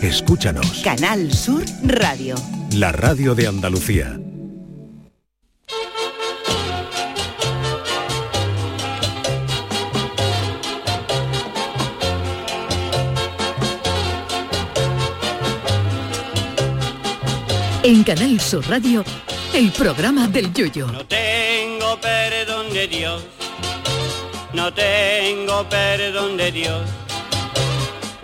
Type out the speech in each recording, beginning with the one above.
Escúchanos. Canal Sur Radio. La radio de Andalucía. En Canal Sur Radio, el programa del Yoyo. No tengo perdón de Dios, no tengo perdón de Dios,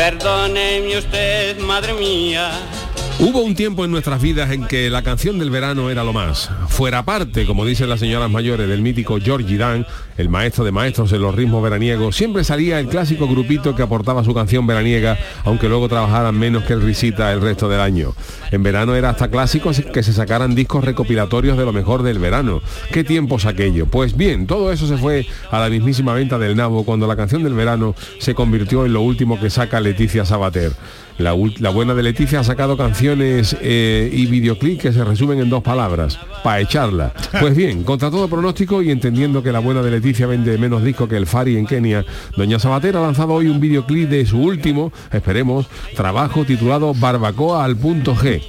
Perdóneme usted, madre mía. Hubo un tiempo en nuestras vidas en que la canción del verano era lo más. Fuera parte, como dicen las señoras mayores, del mítico Georgie Dan, el maestro de maestros en los ritmos veraniegos, siempre salía el clásico grupito que aportaba su canción veraniega, aunque luego trabajaran menos que el risita el resto del año. En verano era hasta clásico que se sacaran discos recopilatorios de lo mejor del verano. ¿Qué tiempos aquello? Pues bien, todo eso se fue a la mismísima venta del nabo cuando la canción del verano se convirtió en lo último que saca Leticia Sabater. La, buena de Leticia ha sacado canciones eh, y videoclips que se resumen en dos palabras, para echarla. Pues bien, contra todo pronóstico y entendiendo que la buena de Leticia vende menos disco que el Fari en Kenia, Doña Sabater ha lanzado hoy un videoclip de su último, esperemos, trabajo titulado Barbacoa al punto G.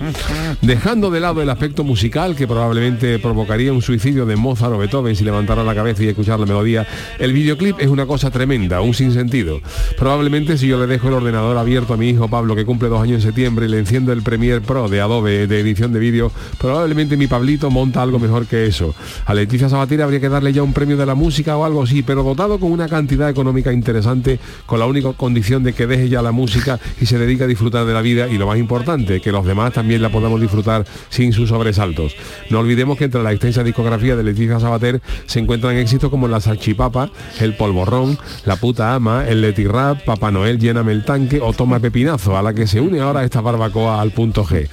Dejando de lado el aspecto musical que probablemente provocaría un suicidio de Mozart o Beethoven si levantara la cabeza y escuchar la melodía, el videoclip es una cosa tremenda, un sinsentido. Probablemente si yo le dejo el ordenador abierto a mi hijo Pablo que cumple dos años en septiembre y le enciendo el Premiere Pro de Adobe de edición de vídeo, probablemente mi Pablito monta algo mejor que eso. A Leticia Sabater habría que darle ya un premio de la música o algo así, pero dotado con una cantidad económica interesante, con la única condición de que deje ya la música y se dedique a disfrutar de la vida y lo más importante, que los demás también la podamos disfrutar sin sus sobresaltos. No olvidemos que entre la extensa discografía de Leticia Sabater se encuentran éxitos como La Salchipapa, El Polvorrón, La Puta Ama, El Leti Rap, Papá Noel, Lléname el Tanque o Toma Pepinazo, a la que se une ahora esta barbacoa al punto G.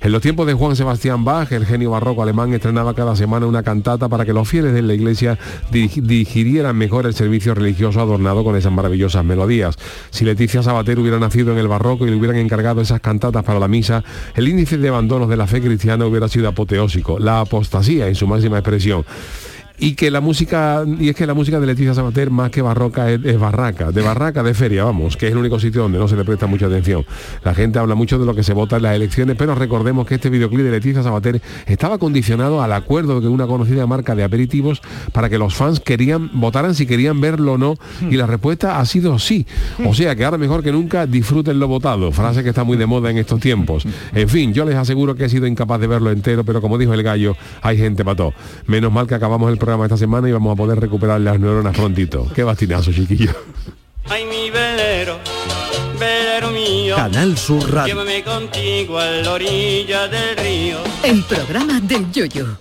En los tiempos de Juan Sebastián Bach, el genio barroco alemán estrenaba cada semana una cantata para que los fieles de la iglesia digirieran mejor el servicio religioso adornado con esas maravillosas melodías. Si Leticia Sabater hubiera nacido en el barroco y le hubieran encargado esas cantatas para la misa, el índice de abandonos de la fe cristiana hubiera sido apoteósico, la apostasía en su máxima expresión y que la música y es que la música de Leticia Sabater más que barroca es, es, barraca de barraca de feria vamos que es el único sitio donde no se le presta mucha atención. La gente habla mucho de lo que se vota en las elecciones pero recordemos que este videoclip de Leticia Sabater estaba condicionado al acuerdo de una conocida marca de aperitivos para que los fans querían votaran si querían verlo o no y la respuesta ha sido sí. O sea que ahora mejor que nunca disfruten lo votado frase que está muy de moda en estos tiempos. En fin yo les aseguro que he sido incapaz de verlo entero pero como dijo el gallo hay gente para todo. Menos mal que acabamos el programa esta semana y vamos a poder recuperar las neuronas prontito. Qué bastinazo, chiquillo. Ay, mi velero, velero mío. Canal Sur Radio. Llévame contigo a la orilla del río. El programa del Yoyo.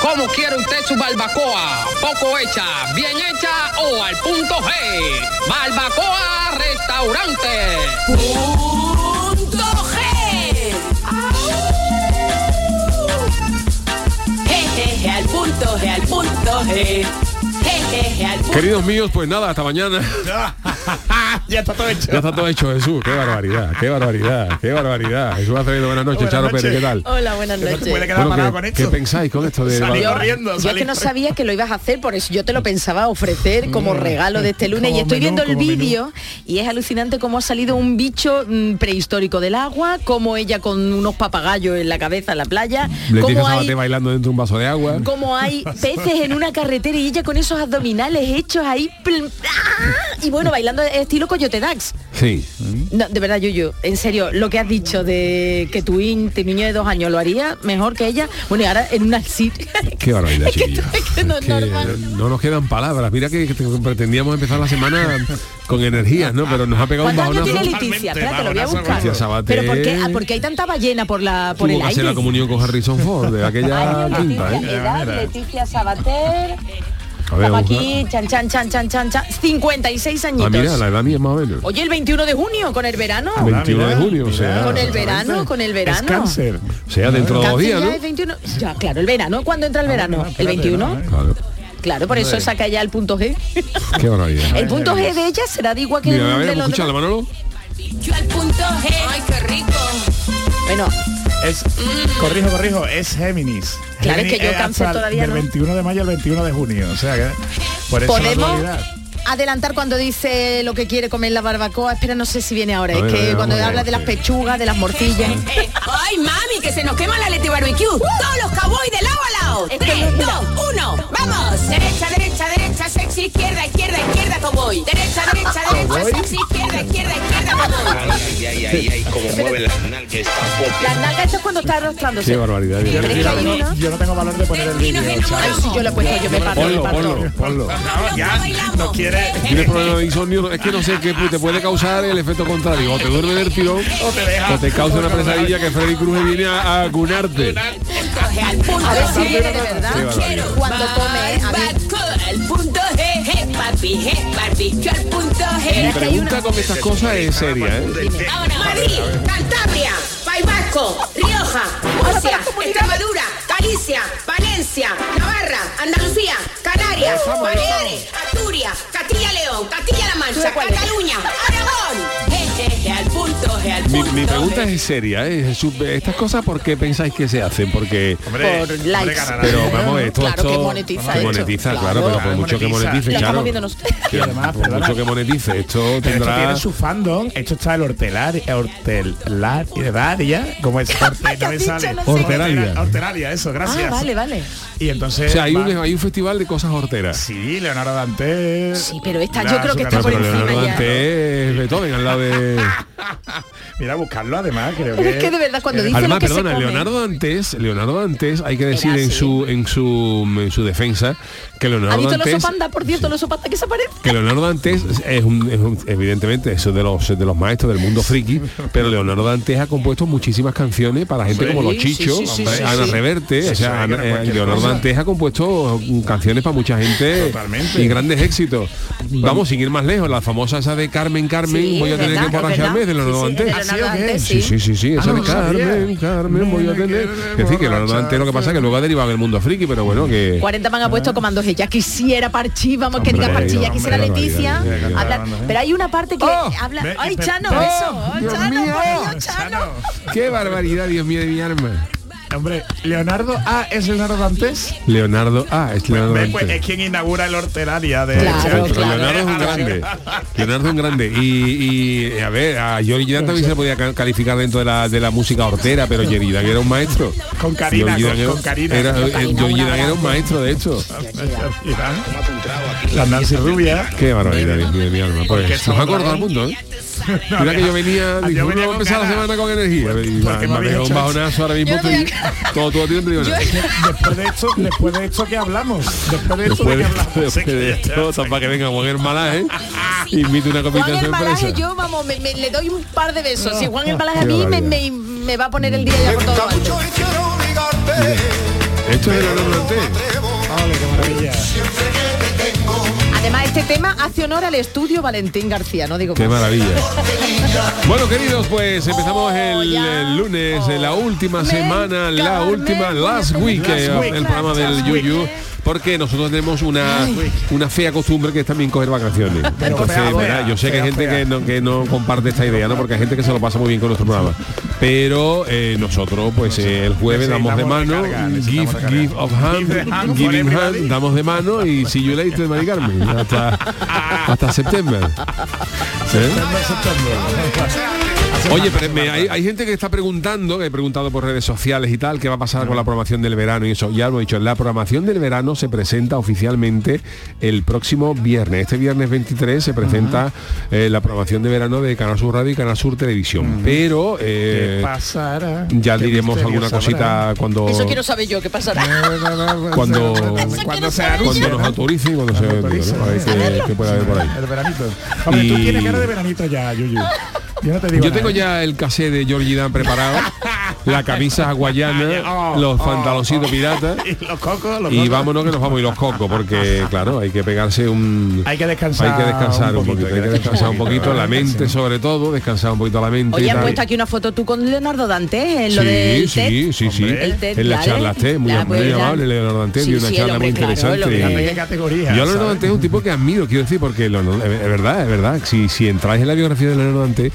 ¿Cómo quiere usted su barbacoa? ¿Poco hecha, bien hecha o al punto G? Barbacoa Restaurante. Queridos míos, pues nada, hasta mañana. ya está todo hecho. Ya está todo hecho, Jesús. Qué barbaridad, qué barbaridad, qué barbaridad. Jesús Acevedo, buenas noches. Buenas Charo noches. Pérez, ¿qué tal? Hola, buenas noches. puede quedar Bueno, parado ¿qué, con qué esto. pensáis con esto de Salí Yo, corriendo, yo es salí que no sabía que lo ibas a hacer, por eso yo te lo pensaba ofrecer como regalo de este lunes y estoy menú, viendo el vídeo y es alucinante cómo ha salido un bicho mm, prehistórico del agua, como ella con unos papagayos en la cabeza en la playa, como hay, bailando dentro de un vaso de agua. como hay peces en una carretera y ella con esos abdominales hechos ahí ¡ah! y bueno, bailando estilo Coyote Dax. Sí. No, de verdad, Yuyu, en serio, lo que has dicho de que tu, in, tu niño de dos años lo haría mejor que ella, bueno, y ahora en una sit. Qué barbaridad, Es que es que no es que no nos quedan palabras. Mira que, que pretendíamos empezar la semana con energías, ¿no? Pero nos ha pegado un ¿Cuántos años bajonazo. tiene Leticia? Totalmente, Espérate, lo voy a buscar. Leticia Sabater. ¿Pero por qué? Ah, porque hay tanta ballena por, la, por Tuvo el que hacer aire. la comunión con Harrison Ford de aquella Año, Leticia, ¿eh? edad, Leticia Sabater. A ver, Estamos vamos a- aquí, chan, chan, chan, chan, chan, chan, 56 añitos. Ah, mira, la edad mía más o menos. Oye, el 21 de junio, con el verano. 21 de junio, o sea. Con el verano, con el verano. Es cáncer. O sea, dentro de dos días, ya ¿no? es 21. Ya, claro, el verano. ¿Cuándo entra el verano? ¿El 21? Claro. Claro, por eso saca ya el punto G. Qué barbaridad. El punto G de ella será de igual que Mira, el de los escucha la demás. Manolo. Yo al punto G. Ay, qué rico. Bueno, Es, corrijo, corrijo, es Géminis. Claro, es que yo cáncer todavía del no. 21 de mayo al 21 de junio. O sea que por eso la podemos dualidad. adelantar cuando dice lo que quiere comer la barbacoa. Espera, no sé si viene ahora. Es que ver, cuando habla ver, de las pechugas, de las morcillas. Eh, ay, mami, que se nos quema la lete barbecue. Todos los cowboys de lado a lado. Tres, dos, uno. Vamos. Derecha, derecha, derecha, sexy, izquierda, izquierda, izquierda, cowboy. Derecha, derecha, derecha, sexy, izquierda, izquierda, izquierda, cowboy. Ay, ay, ay, ay, como mueve las nalgas. Las nalgas esto es cuando está arrastrándose. Qué barbaridad. Yo, no tengo valor de poner el vídeo. Ay, si yo lo he puesto, yo me parto, me Ponlo, parto. ponlo, ponlo. No, ya no quiere. Tienes problema de insomnio, es que no sé qué te puede causar el efecto contrario. O te duerme del tirón O te deja. o te causa una pesadilla que Freddy Cruz viene a, a cunarte. A ver si de verdad. Cuando come, a ver. Papi, G, al punto Mi G. una- pregunta con estas cosas es seria, ¿eh? Vámonos. Madrid, Cantabria, País Vasco, Rioja, Murcia, Extremadura, Galicia, Valencia, Navarra, Andalucía, Canarias, Baleares, Asturias, Castilla-León, Castilla-La Mancha, Cataluña, Aragón. Mi, pregunta es seria, ¿eh? Estas cosas, ¿por qué pensáis que se hacen? Porque... Hombre, Por likes. ganará. Pero vamos, esto, Claro esto que monetiza que monetiza, claro, Claro. pero por mucho que monetice, claro. que además, por perdona. mucho que monetice, esto Pero esto tendrá tiene su fandom. Esto está el hortelar, hortelaria, como es horte- no me dicho? sale. No sé. Hortelaria. Hortelaria, eso, gracias. Ah, vale, vale. Y entonces. O sea, hay un, hay un festival de cosas horteras. Sí, Leonardo Dantes. Sí, pero esta yo creo que está por encima Leonardo. Dante Beethoven al lado de... Mira, buscarlo además, creo que. es que de verdad cuando dice Además, lo que perdona, se come, Leonardo Dantes, Leonardo Dantes, hay que decir en su en su en su defensa que ¿Ha Leonardo visto los Dantes? Por cierto, que se aparecen. que Leonardo Dantes es un, es un- evidentemente eso de los de los maestros del mundo friki, pero Leonardo Dantes ha compuesto muchísimas canciones para gente como los Chichos, sí, sí, hombre, sí, Ana sí. Reverte, o sea, Ana- eh, Leonardo cosa. Dantes ha compuesto canciones para mucha gente Totalmente. y grandes éxitos. Vamos, sin ir más lejos, la famosa esa de Carmen Carmen, Sí, voy a tener verdad, que de Leonardo Sí, sí, Dantes. Dantes, Sí, sí, sí, sí, esa Ah, no. Carmen, Carmen, voy a tener. Es decir, que Leonardo Dantes lo que pasa es que luego ha derivado en el mundo friki, pero bueno, que 40 van a puesto comandos ya quisiera Parchi, vamos que diga Parchi, ya quisiera Leticia. Pero hay una parte que ¡Oh! habla. ¡Ay, Chano! ¡Oh! eso! ¡Ay, Dios Chano, qué barbaridad, Dios mío de mi arma. Hombre, Leonardo A es Leonardo Dantes. Leonardo, ah, es Leonardo pues, Dantes. es quien inaugura el hortelaria de Claro, claro. Leonardo es un grande. Leonardo es un grande. Y, y, a ver, a Johnny Dan también se le podía ca- calificar dentro de la, de la música hortera, pero Johnny Dan era un maestro. Con Karina, con- era- con Karina. era- Con eh, era un maestro, de hecho. La Nancy Rubia. Qué barbaridad, de mi alma. Pues nos ha cortado el mundo, ¿eh? Mira que yo venía, Ah, yo venía va a con empezar la semana con energía. Y Porque me, me un bajonazo ahora mismo. Estoy todo, todo tiempo digo. Después de esto, después de esto que hablamos. Después de esto Después que hablamos. después de esto, para que venga Juan Hermalaje, invite una copita Juan de el Malaje, sorpresa. yo, vamos, me, me- le doy un par de besos. Si Juan el Malaje a mí me, me, va a poner el día ya por todo alto. Esto es Leonardo Dantes. Ole, qué maravilla. Además, este tema hace honor al estudio Valentín García, no digo Qué más. maravilla. Bueno, queridos, pues empezamos el, el lunes, en la última Me semana, la última, last Last week, eh, week. el programa del Last week. Porque nosotros tenemos una, una fea costumbre que es también coger vacaciones. Entonces, fea, ¿verdad? fea, yo sé que hay gente que no, que no comparte esta idea, ¿no? Porque hay gente que se lo pasa muy bien con nuestro programa. Pero eh, pues eh, el jueves damos de mano, give, of hand, giving hand, damos de mano y see you later, Mari Carmen. Hasta, hasta septiembre. ¿Eh? Oye, pero me- hay, hay gente que está preguntando, que he preguntado por redes sociales y tal, qué va a pasar con la programación del verano y eso. Ya lo he dicho, la programación del verano se presenta oficialmente el próximo viernes. Este viernes 23 se presenta eh, la programación de verano de Canal Sur Radio y Canal Sur Televisión. Pero ¿Qué eh, pasará? ya ¿Qué diremos alguna sabrá? cosita cuando Eso quiero saber yo, ¿qué pasará? Cuando- cuando se cuando nos ¿no? autoricen y cuando se autorice. ¿no? A ver qué, qué puede haber por ahí. El veranito. Hombre, tú Y- tienes cara de veranito ya, Yuyu. Yo no te digo Yo nada, tengo ¿eh? ya el casé de Georgie Dan preparado, la camisa hawaiana, Oh, los oh, pantaloncitos oh. piratas. Y los cocos, los Y cocos. vámonos que nos vamos y los cocos, porque claro, hay que pegarse un... Hay que descansar Hay que descansar un poquito, hay que descansar un poquito, la mente sobre todo, descansar un poquito la mente. Oye, tal. puesto aquí una foto tú con Leonardo Dante en lo sí, del sí, TED. sí, sí, En la claro. charla TED, muy, buena. amable, Leonardo Dante, Sí, dio una charla muy interesante. categoría. Yo a Leonardo. Dante es un tipo que admiro, quiero decir, porque es verdad, es verdad. Si, si entráis en la biografía de Leonardo Dante,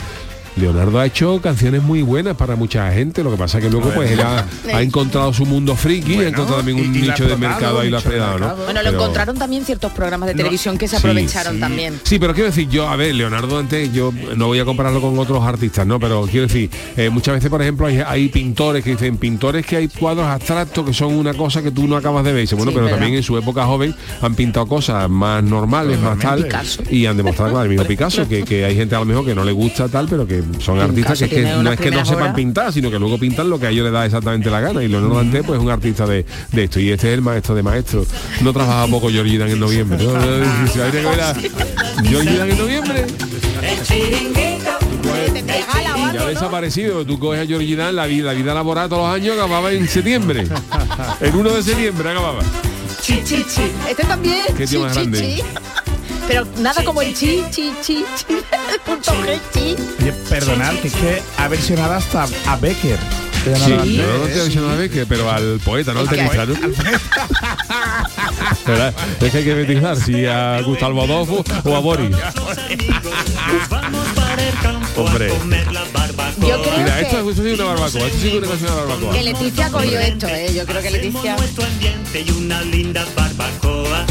Leonardo ha hecho canciones muy buenas para mucha gente, lo que pasa es que luego pues él ha, ha encontrado su mundo friki, ha encontrado también un y- y la ha nicho de mercado ahí lo ha nicho de pegado, ¿no? Bueno, lo Pero- encontraron también ciertos programas de televisión que se aprovecharon sí. también. Sí, pero quiero decir, yo, a ver, Leonardo Dante, yo no voy a compararlo con otros artistas, ¿no? Pero quiero decir, eh, muchas veces, por ejemplo, hay, hay pintores que dicen, pintores que hay cuadros abstractos que son una cosa que tú no acabas de ver. Y dice, bueno, Sí, pero verdad. también en su época joven han pintado cosas más normales, más tal, Picasso. y han demostrado, claro, el mismo Picasso, que, que hay gente a lo mejor que no le gusta tal, pero que son artistas que, no es que no sepan pintar, sino que luego pintan lo que a ellos les da exactamente la gana. Y Leonardo Dante, pues es un artista de, de esto. Y este es el maestro de maestros. No trabaja poco Georgie Dan en noviembre. ¿no? Si habría que ver a Georgie Dan en noviembre. Ya ha desaparecido. Tú coges a Georgie Dan, la vida, la vida laboral todos los años acababa en septiembre. El 1 de septiembre acababa. Chi, chi, chi. Este también. Qué tío chi, más chi, grande. Pero nada como el chi, chi, chi, chi. Punto G, chi. Oye, perdonad, que es que ha versionado hasta a Becker. Sí, yo no te ¿eh? de que, pero al poeta, no al tenista, ¿no? ¿Verdad? Es que hay que metizar si a Gustavo Adolfo o a Boris. Hombre. Yo creo Mira, esto, que, esto sí es una barbacoa, esto sí es una canción de barbacoa. que Leticia cogió esto, ¿eh? Yo creo que Leticia...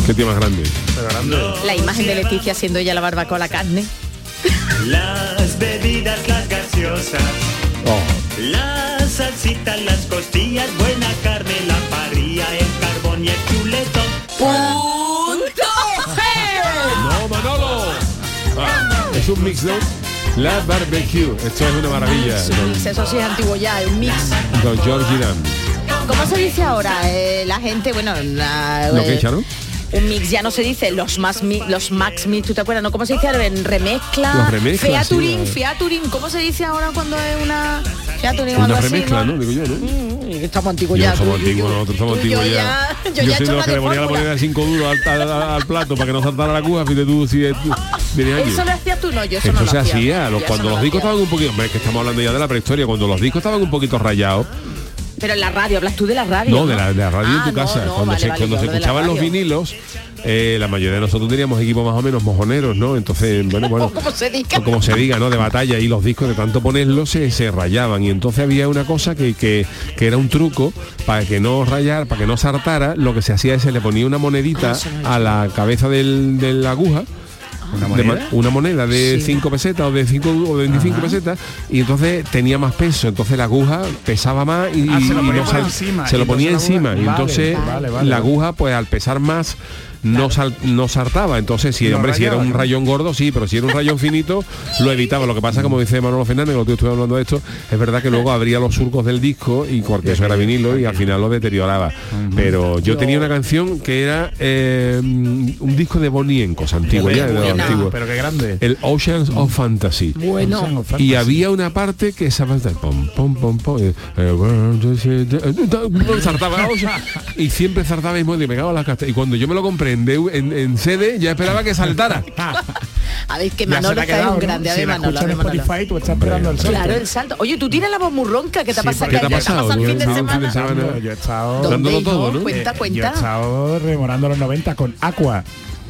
Qué tío más grande. La imagen de Leticia siendo ella la barbacoa, la carne. Las bebidas, las gaseosas, Oh. las salsitas, las costillas, buena carne, la parrilla, el carbón y el chuletón. ¡Punto G! ¡No, Manolo! Ah, es un mix, ¿no? La barbecue. Esto es una maravilla. Mix, eso sí es antiguo ya, un mix. Don, Georgie Dan. ¿Cómo se dice ahora? Eh, la gente, bueno, la, ¿Lo que eh, echaron? Un mix ya no se dice los más mi- los max mix tú te acuerdas no cómo se dice ahora en remezcla Los remezclas, featuring sí, featuring cómo se dice ahora cuando es una featuring o algo Una así remezcla, ¿no? ¿no? Digo yo, ¿no? Mm, estamos antiguos Yo ya somos yo- antiguos, yo- nosotros somos yo antiguos ya. yo soy de una los que le ponía la moneda de 5 duros al, al- al plato para que no saltara la cuja, fíjate tú si eso lo hacías tú no yo eso, Eso no lo se hacía. hacía, los- Yo cuando los lo discos estaban un poquito, hombre, es que estamos hablando ya de la prehistoria, cuando los discos estaban un poquito rayados, pero en la radio hablas tú de la radio no, de la, de la radio en Ah, tu no, casa, no, cuando vale, se, vale, cuando yo se escuchaban los vinilos, eh, la mayoría de nosotros teníamos equipos más o menos mojoneros, ¿no? Entonces, bueno, bueno, como se diga o como se diga, ¿no? De batalla y los discos de tanto ponerlos se, se rayaban y entonces había una cosa que, que, que era un truco para que no rayar, para que no saltara, lo que se hacía es se le ponía una monedita a la cabeza del, de la aguja. ¿Una de moneda? una moneda de Sí. 5 pesetas o de 5 o de 25 pesetas y entonces tenía más peso entonces la aguja pesaba más y, Ah, se lo y ponía no por sal- encima, se lo y ponía entonces encima y entonces vale, vale, la aguja pues al pesar más no sal- no saltaba. Entonces si hombre si era un rayón gordo sí pero si era un rayón finito lo evitaba. Lo que pasa como dice Manolo Fernández que estuve hablando de esto es verdad que luego abría los surcos del disco y porque eso era vinilo y al final lo deterioraba. Pero yo tenía una canción que era eh, un disco de boniencos antiguo ya de los buena. antiguos Pero qué grande. el Oceans of Fantasy. Bueno. Y había una parte que esa parte pom pom pom pom saltaba o sea, y siempre y me cago en las castas y cuando yo me lo compré en, en, en CD esperaba que saltara a ver que Manolo está es quedado, un ¿no? grande a Si ver la Manolo, a escuchas ver, en Manolo. Spotify, tú estás esperando el salto. Claro, el salto. Oye, tú tienes la voz muy ronca, ¿qué te ha pasado? Yo he estado... ¿Dónde, dándolo todo, ¿no? Cuenta, Eh, Yo he cuenta. estado rememorando los 90 con Aqua.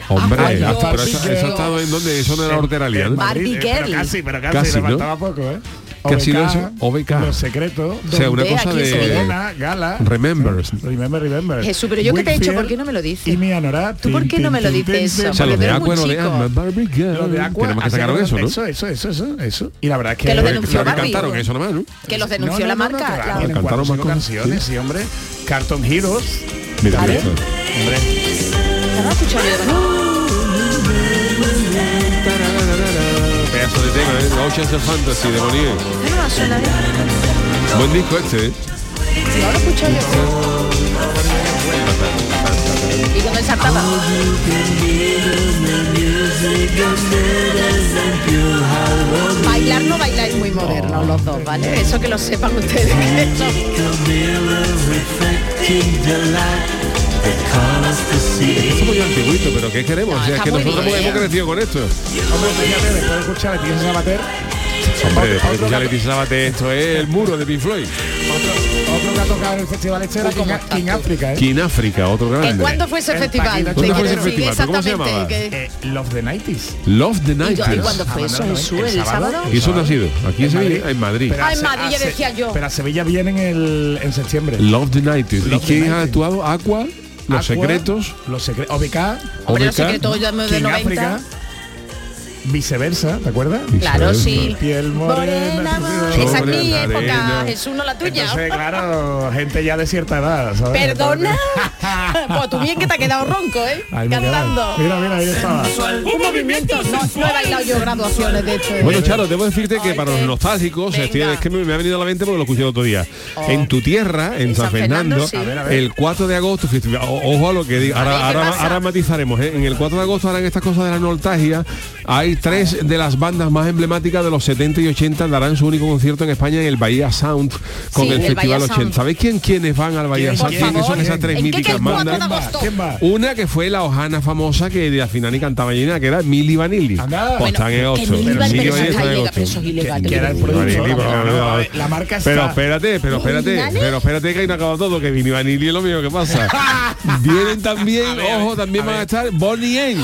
hombre Ay, ah, Dios pero eso, ha estado en donde eso no era horteralia En ¿no? Barbie Madrid, eh, pero Girl. casi, pero casi, Casi, le ¿no? faltaba poco, ¿eh? ¿Qué ha sido eso? OBK. Los secretos. o sea una cosa de Corona, Gala. Remembers Remember, remember. Jesús, pero yo que te he hecho, ¿por qué no me lo dices? Y mi Anora. ¿Tú por qué no me lo dices eso? o sea los de Aqua Barbie Girl Los Aqua. que sacaron eso ¿no? Eso, eso, eso, eso, eso. Y la verdad es que... Que lo Pues, denunció que Barbie. cantaron eso nomás ¿no? Que los denunció la marca. Cantaron más canciones, sí. sí, hombre. Carton Heroes. mira. Hombre. ¿Te vas a pedazo de tema ¿eh? Oceans of Fantasy de Bonnie buen disco este ¿eh? Yo. Y cuando saltaba. Bailar no bailáis muy modernos los dos, ¿vale? Eso que lo sepan ustedes. Que eso- Somos ya antiguitos, pero ¿qué queremos? No, o sea, es que muy nosotros bien. hemos crecido con esto. Hombre, fíjate, después de escuchar a Leticia Sabater, Hombre, Otro- porque otro tú ya que- le dices Sabate, esto es el muro de Pink Floyd. otro, otro que ha tocado en el festival este era Uy, ¿cómo King? África, ¿eh? King África, otro ¿Que grande. ¿Cuándo fue ese El festival? ¿Cuándo fue ese festival? ¿Cómo se llamaba? que- Eh, Love the 90s. Love the ¿Y, Night. y cuándo fue Ah, eso? ¿Jesús? el ¿El sábado. sábado? ¿Y eso no ha sido? Aquí en En Sevilla, Madrid. en Madrid. Ah, a en Madrid, a ya decía yo. Pero a Sevilla viene en, el, en septiembre. Love the Night. ¿Y quién ha 90s. actuado? Aqua, Los Aqua, Secretos, Los secretos. OBK, Hombre, los OBK. secretos ya de King 90. África. Viceversa, ¿te acuerdas? Claro, sí. Piel morena. Morena, sobre esa es mi época, arena. Jesús, no la tuya. Entonces, claro, gente ya de cierta edad, ¿sabes? Perdona. pues tú bien que te ha quedado ronco, ¿eh? Cantando. Mira, mira, ahí estaba. Un movimiento. No, no he bailado yo graduaciones de esto. ¿eh? Bueno, Charo, debo decirte que para los nostálgicos, es que me, me ha venido a la mente porque lo escuché el otro día. En tu tierra, en En San San Fernando, sí. El 4 de agosto, ojo a lo que digo, ahora, ¿qué ahora, ahora matizaremos, ¿eh? en el 4 de agosto harán estas cosas de la nostalgia, hay tres de las bandas más emblemáticas de los 70 y 80 darán su único concierto en España en el Bahía Sound con Sí, el el Festival Bahía 80. Sound. ¿Sabéis quién quiénes van al Bahía ¿Quién? Sound? Por ¿Quiénes son esas tres ¿En qué que míticas el 4 de bandas? ¿Quién va? agosto? ¿Quién va? Una que fue la Ojana famosa que de al final y cantaba llena, que era Mili Vanilli. Pues están en. Mili Mili Mili la marca está. Pero espérate, pero espérate, pero espérate que ahí no acaba todo, que Vini Vanilli es lo mío que pasa. Vienen también, ojo, también van a estar Bonnie M.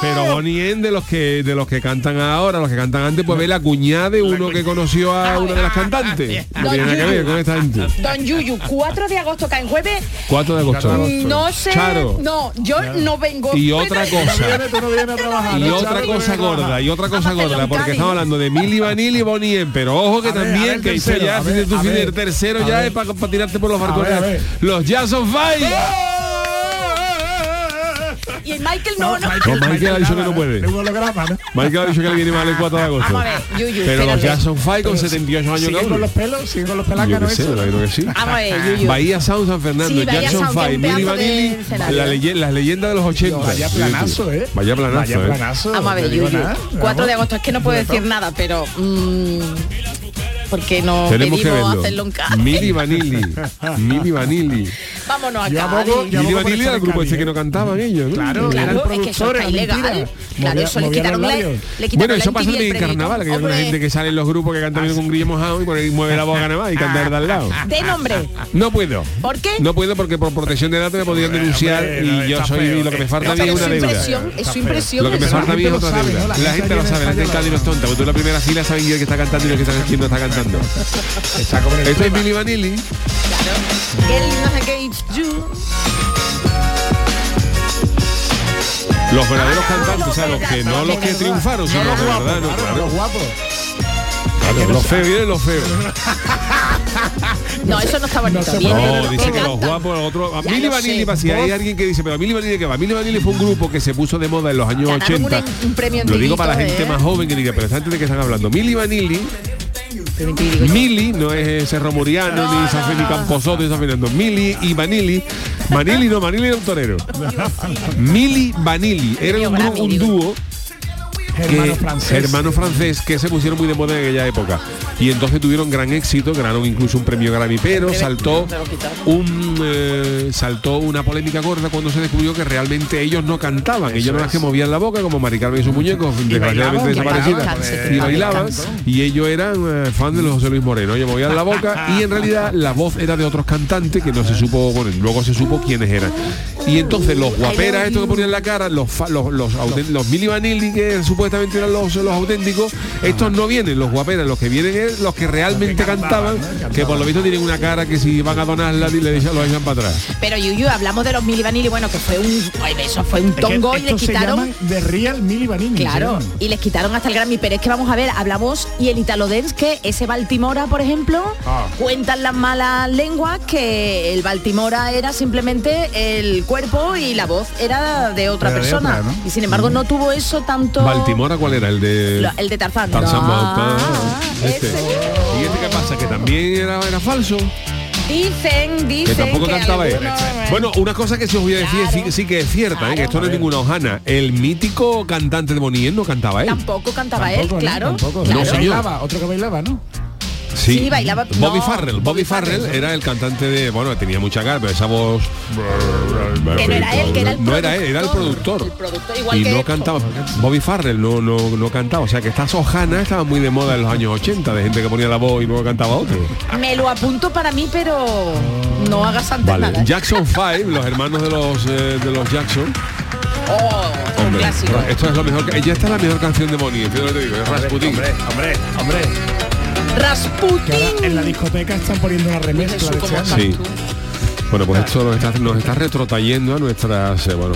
Pero Bonnie M de los que de los que cantan ahora, los que cantan antes, pues ve la cuñada de uno que conoció a una de las cantantes. No tiene nada que ver con esta gente. Don Yuyu, 4 de agosto cae en jueves. 4 de agosto. No sé. Charo. No, yo no vengo. Y otra cosa. Y ¿no, otra cosa gorda, y otra cosa gorda, porque estamos hablando de Milli Vanilli y Bonnie M, pero ojo que también, que ya ver, tu tercero ya es para tirarte por los ver. Los Jazz on Fire. Y el Michael no, no. No, Michael ha dicho que no puede. De un holograma, ¿no? Michael ha dicho que le viene mal el 4 de agosto. Vamos a ver, Yuyu, Pero los espérate. Jazz on Fire con 78 años ¿Siguen cada con los pelos? ¿Siguen con los Yo pelácanos? qué sé, eso? yo creo que sí. Vamos a ver, Yuyu. Bahía Sound San Fernando, Sí, Jackson Sound, que Five, es un Milli pedazo de Vanilli, la leye- las leyendas de los 80. Vaya planazo. ¿eh? Vaya planazo, Vaya ¿eh? planazo. Vamos a ver, no digo Yuyu. nada. 4 de agosto es que no puedo decir nada, pero mm, porque no Tenemos que verlo. hacerlo en casa. Milli Vanilli. Milli Vanilli. Vámonos a Cádiz. por Vanilli era el grupo ese que no cantaban ellos. ¿no? Claro, era el Claro, es que eso productor, está ilegal. Claro, eso le quitaron la, labios. le quitaron Bueno, eso pasa en el carnaval, que hay una gente que sale en los grupos que cantan con un grillo mojado y por ahí mueve la boca nada más y canta el de al lado. De nombre. No puedo. ¿Por qué? No puedo porque por protección de datos me podrían denunciar y yo soy lo que me falta a mí es una deuda. impresión, es su impresión. Lo que me falta a mí es gente otra lo deuda. ¿no? La gente lo sabe, la gente en Cádiz no es tonta, porque tú en la primera fila sabes quién está cantando y el que está quién no está cantando. Está como en el Esto es. Billy Vanilli. Los verdaderos cantantes, o sea, los que no los que triunfaron, sino los verdad, no, Claro, claro. los guapos. Claro, Los feos, vienen los feos. No, eso no está bonito. No Viene dice que los guapos, los otros. A lo Vanilli, si hay alguien que dice, pero Milli Vanilli que va. Milli Vanilli fue un grupo que se puso de moda en los años Ganaron 80. un- un premio Lo digo para la gente ¿eh? más joven que diga, pero gente de que están hablando. Milli Vanilli, Mili no es Cerro Muriano, ni San Felipe Camposoto, ni San Fernando. Mili y Vanilli. Vanilli no, Vanilli era un torero. Mili Vanilli era un, un dúo que- Hermano francés. hermano francés que se pusieron muy de moda en aquella época. Y entonces tuvieron gran éxito ganaron incluso un premio Grammy pero saltó un eh, saltó una polémica gorda cuando se descubrió que realmente ellos no cantaban. Ellos no las que movían la boca como Mari Carmen y sus muñecos desgraciadamente bailaban, desaparecida bailaban, y bailaban y ellos eran eh, fan de los José Luis Moreno. Ellos movían la boca y en realidad la voz era de otros cantantes que no se supo bueno luego se supo quiénes eran. Y entonces los guaperas estos que ponían la cara los los los, auten- los Mili Vanilli que supuestamente eran los, los auténticos estos no vienen los guaperas los que vienen es los que realmente cantaban que por lo visto tienen una cara que si van a donarla y le echan- lo echan para atrás Pero Yuyu, hablamos de los Mili Vanilli, bueno, que fue un eso fue un Es que tongo y le estos se quitaron The Real Milli Vanilli. Claro, y les quitaron hasta el Grammy, pero es que vamos a ver, hablamos y el Italo Dance que ese Baltimora, por ejemplo, Ah. cuentan las malas lenguas que el Baltimora era simplemente el cuerpo y la voz era de otra Era de persona. otra, ¿no? Y sin embargo no tuvo eso tanto Baltimora cuál era el de Lo- el de Tarzán. Tarzán No, Balta- este. ese. y este qué pasa que también era, era falso Dicen, dicen que tampoco que cantaba él. Bueno, una cosa que sí os voy a decir sí, sí que es cierta, ¿eh? que esto no es ninguna hojana. El mítico cantante de Bonnie no cantaba él. Tampoco cantaba él, Tampoco, ¿no? claro. Tampoco. claro. No, señor. Bailaba, otro que bailaba, ¿no? Sí, bailaba- Bobby no, Farrell. Bobby, Bobby Farrell, Farrell. era el cantante de. Bueno, tenía mucha cara, pero esa voz. Que no era él, que era el No era él, era el productor. El productor igual y que no cantaba. Bobby Farrell no, no, no cantaba. O sea que estas hojanas estaban muy de moda en los años 80, de gente que ponía la voz y luego cantaba otro. Me lo apunto para mí, pero no hagas antes Vale. nada. ¿eh? Jackson 5, los hermanos de los eh, de los Jackson. Oh, Hombre, clásico. esto es lo mejor que. Ya está la mejor canción de Bonnie, fíjate lo que te digo, es Rasputin. Hombre, hombre, hombre. Que Rasputin. ahora en la discoteca están poniendo una remezcla de este año. Sí. Bueno, pues esto nos está, nos está retrotrayendo a nuestras eh, bueno,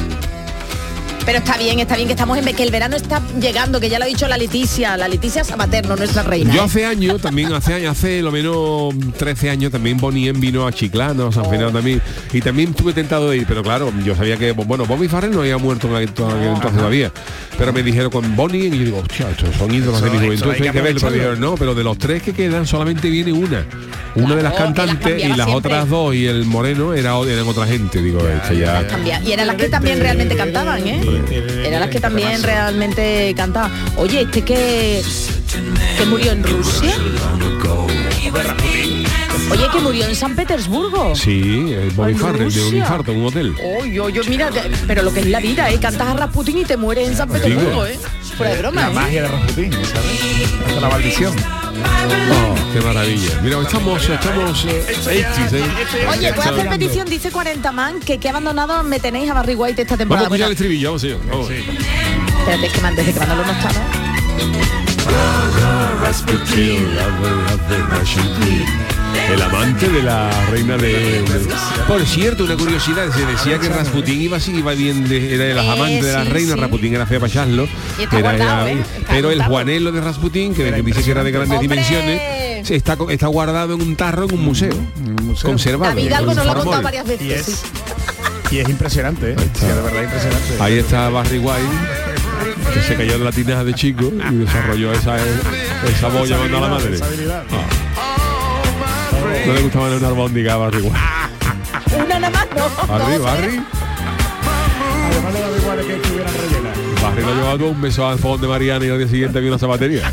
Pero está bien, está bien que estamos en que el verano está llegando, que ya lo ha dicho la Leticia, la Leticia Sabaterno, nuestra reina. Yo ¿eh? hace años, también hace años, hace lo menos 13 años, también Bonnie vino a Chiclana, a San Fernando también, y también estuve tentado de ir, pero claro, yo sabía que, bueno, Bobby Farrell no había muerto en aquel aquel entonces todavía, pero me dijeron con Bonnie, y yo digo, hostia, estos son ídolos de mi juventud, hay que verlo, pero dijeron, no, pero de los tres que quedan solamente viene una, una de las cantantes y las otras dos y el moreno era, eran otra gente, digo, ya... Y eran las que también realmente cantaban, ¿eh? Eran las que también realmente cantaban. Oye, este que, que murió en Rusia. Oye, que murió en San Petersburgo. Sí, el Bobby Farrell de un infarto en un hotel. Oh, yo, yo, mira, pero lo que es la vida, ¿eh? Cantas a Rasputin y te mueres en San Petersburgo, ¿eh? Fuera de broma, La ¿eh? magia de Rasputín, ¿sabes? Hasta la maldición. Oh, qué maravilla. Mira, estamos, estamos eh, 80s, ¿eh? Oye, voy a hacer petición, dice 40 man, que que abandonado me tenéis a Barry White esta Vamos a temporada. escuchar el estribillo, vamos, señor. Vamos. espérate, es que antes de que Manolo no estaba. El amante de la reina de, Por cierto, una curiosidad, se decía que Rasputín iba así, iba bien de, era de las Eh, amantes de la sí, reina, sí. Rasputín era fea era- ¿eh? Está pero el. Juanelo de Rasputín, que, que dice que era de grandes ¡Hombre! dimensiones, está, está guardado en un tarro en un museo, conservado. David Algo nos lo ha con contado varias veces. Y es, sí. y es impresionante, ¿eh? Sí, de verdad impresionante. Ahí está Barry White, que se cayó de la tinaja de chico y desarrolló esa, esa voz llamando a la madre. esa habilidad. No le gustaba una albóndiga a Barry White. Una nada más, no. Barry, Barry. Además le da igual que estuvieran rellenas. Barry lo llevaba todo un beso al fogón de Mariana y al día siguiente había una zapatería.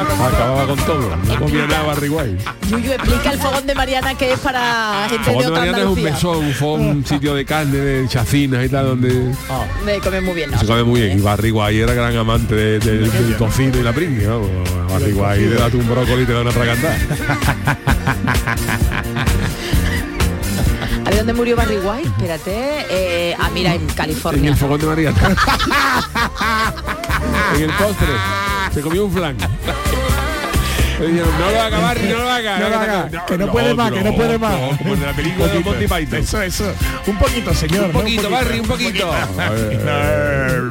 Acababa con todo. No comía nada White. Yuyu, explica el fogón de Mariana que es para gente Fogón de de Mariana es un Andalucía. mesón, un, fogón, un sitio de carne, de chacinas y tal, donde Me come muy bien, ¿no? se come muy bien. Y White era gran amante de- de- del tocino y la pringue. White le da un brócoli y te da una tragantada. dónde murió Barry White? Espérate. Eh, ah, mira, en En California. el fogón de Mariana. en el postre. Se comió un flan. No lo haga, Barry, no lo haga. No lo haga, que no puede más, que no puede más. Como el de la película de Monty Python. Eso, eso. Un poquito, señor. Un poquito, Barry, un poquito.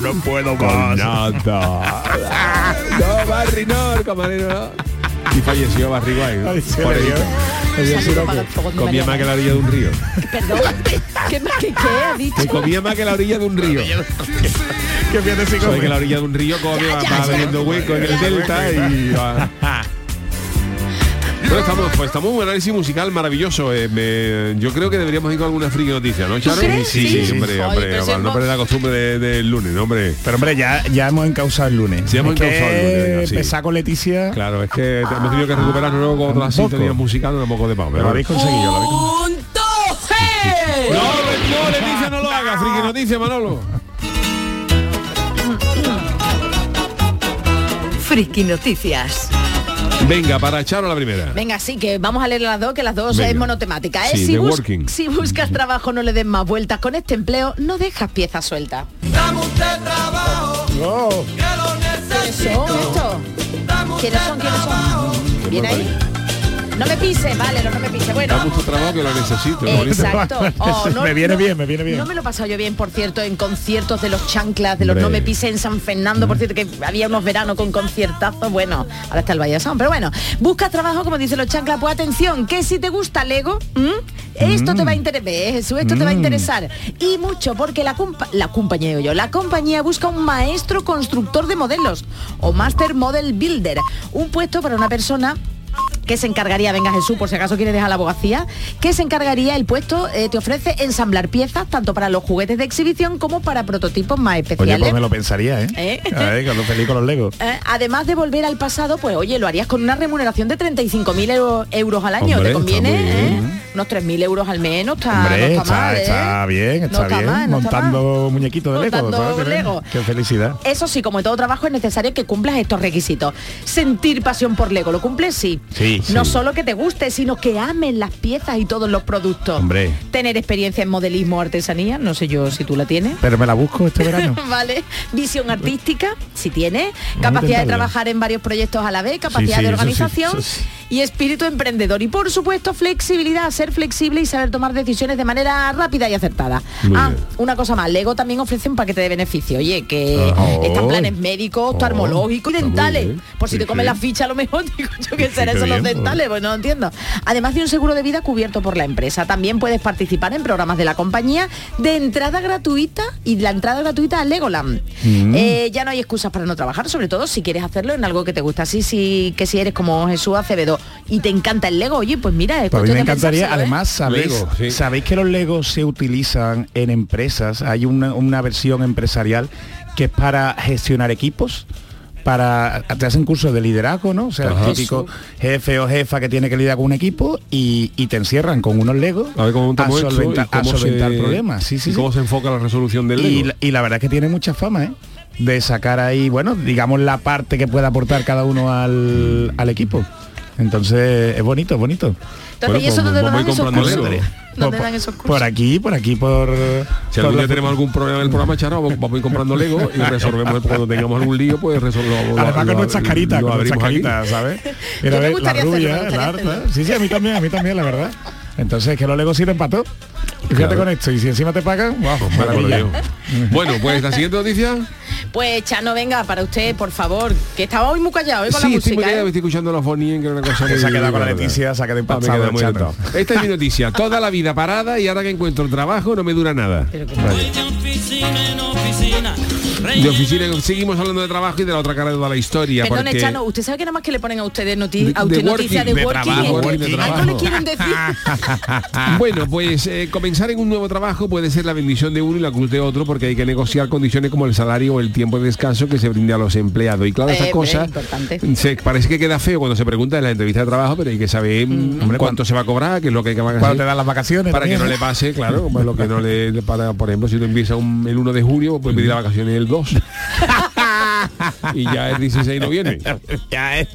No, puedo Con nada. No, Barry, no, el camarero. Y falleció Barry White. Comía más que la orilla de un río. Perdón. ¿Qué, qué, qué ha dicho? Que comía más que la orilla de un río. Que fíjate si come. que la orilla de un río come, va, abriendo hueco en el delta y va. Bueno, estamos, pues estamos en un análisis musical maravilloso. eh, me- yo creo que deberíamos ir con alguna friki noticia, ¿no, Charo? crees? Sí, Sí. sí, hombre, Ay, hombre, para no perder la costumbre de- del lunes, ¿no, hombre? Pero hombre, ya, ya hemos encausado el lunes. Sí, hemos Es encausado el lunes, venga, sí. Empezar con Leticia. Claro, es que hemos tenido que recuperarnos luego con otras sintonías musicales un poco de pavo. Pero lo habéis conseguido, lo habéis conseguido. ¡Punto G! No, no, Leticia, no lo haga, friki noticia, Manolo. Friki Noticias. Venga, para Charo la primera. Venga, sí, que vamos a leer las dos, que las dos Venga. es monotemática. ¿eh? Sí, si, The bus- Working. si buscas trabajo, no le des más vueltas. Con este empleo, no dejas piezas sueltas. Oh, ¿Quiénes son estos? ¿Quiénes son? ¿Quiénes son? ¿Viene ahí? No me pise, vale, no, no me pise. Bueno, Da mucho trabajo que lo necesito. Exacto. Oh, no, Me viene no- bien, me viene bien. No me lo he pasado yo bien, por cierto, en conciertos de los chanclas, de los Hombre. No me pise en San Fernando, por cierto, que había unos veranos con conciertazos. Bueno, ahora está el Valle de San, pero bueno, busca trabajo, como dicen los chanclas, pues atención, que si te gusta Lego, ¿m? esto te va a interesar, Jesús, esto te va a interesar. Y mucho, porque la, compa- la compañía, digo yo, la compañía busca un maestro constructor de modelos o Master Model Builder, un puesto para una persona que se encargaría, venga Jesús, por si acaso quieres dejar la abogacía, que se encargaría el puesto, eh, te ofrece ensamblar piezas tanto para los juguetes de exhibición como para prototipos más Oye, especiales. pues me lo pensaría, ¿eh? ¿Eh? Ay, cuando feliz con los Legos. Eh, además de volver al pasado, pues oye, lo harías con una remuneración de 35.000 euro- euros al año. Hombre, ¿Te conviene? Unos 3.000 euros al mes, no está, Hombre, no está, está, mal, está bien, está No bien. mal, no está montando muñequitos de Lego. Montando. Lego. Qué felicidad. Eso sí, como en todo trabajo es necesario que cumplas estos requisitos. Sentir pasión por Lego, ¿lo cumples? Sí. Sí, No sí. solo que te guste, sino que amen las piezas y todos los productos. Hombre. Tener experiencia en modelismo o artesanía, no sé yo si tú la tienes. Pero me la busco este verano. vale. Visión artística, si tiene. Capacidad de trabajar en varios proyectos a la vez, capacidad de organización eso. Y espíritu emprendedor. Y por supuesto, flexibilidad, ser flexible y saber tomar decisiones de manera rápida y acertada. Muy ah, bien. una cosa más, Lego también ofrece un paquete de beneficio. Oye, que oh. están planes médicos, oftalmológicos y dentales. Por si Sí, te comen sí. la ficha a lo mejor, digo yo que será qué eso los dentales, pues no lo entiendo. Además de un seguro de vida cubierto por la empresa. También puedes participar en programas de la compañía de entrada gratuita y la entrada gratuita a Legoland. Mm. Eh, ya no hay excusas para no trabajar, sobre todo si quieres hacerlo en algo que te gusta. Así sí que si eres como Jesús Acevedo y te encanta el Lego, oye, pues mira, es Pues a mí me encantaría, pensárselo, ¿eh? además, ¿sabéis, Lego, sí. ¿sabéis que los Legos se utilizan en empresas? Hay una, una versión empresarial que es para gestionar equipos para te hacen cursos de liderazgo, ¿no? O sea, Ajá. el típico jefe o jefa que tiene que lidiar con un equipo y, y te encierran con unos Legos A ver solventar, a cómo solventar se- problemas. Sí, sí, y sí. cómo se enfoca la resolución del Y, Lego. la- y la verdad es que tiene mucha fama, ¿eh? De sacar ahí, bueno, digamos la parte que puede aportar cada uno al, al equipo. Entonces, es bonito, es bonito. Entonces, Bueno, ¿y eso pues dónde lo Por- dan esos cursos? Por aquí, por aquí, por... Si algún día tenemos algún problema en el programa, Charo, vamos a ir comprando Lego y resolvemos cuando tengamos algún lío, pues resolvemos. Además con nuestras caritas, con nuestras caritas, ¿sabes? Mira, la rubia, la harta. hacerlo. Sí, sí, a mí también, a mí también, la verdad. Entonces, que los legos sirven para todo. Y fíjate Claro. con esto, y si encima te pagan, wow, maravilla. Bueno, pues la siguiente noticia. Pues Chano, venga, para usted, por favor, que estaba hoy muy callado ¿eh? con la Sí, estoy música. muy callado, ¿eh? estoy escuchando la fonía, que una cosa Que se ha quedado con la. Leticia, se ha quedado Ah, impactado queda tentado. Esta es mi noticia. Toda la vida parada y ahora que encuentro el trabajo no me dura nada. Pero que- De oficina seguimos hablando de trabajo y de la otra cara de toda la historia. Perdone, porque Chano, usted sabe que nada más que le ponen a ustedes noti De- a usted de noticia de working, de working, trabajo, working, de Ay, no trabajo. le quieren decir. Bueno, pues eh, comenzar en un nuevo trabajo puede ser la bendición de uno y la cruz de otro porque hay que negociar condiciones como el salario o el tiempo de descanso que se brinde a los empleados. Y claro, Eh, estas cosas importante. se, parece que queda feo cuando se pregunta en la entrevista de trabajo, pero hay que saber mm, Hombre, cuánto se va a cobrar, qué es lo que hay que pagar. Cuando te dan las vacaciones. Para que no le pase, claro, pues lo que no le para, por ejemplo, si tú empiezas un- el 1 de junio, pues pedir las vacaciones el 2. y ya el 16 no viene. Ya es.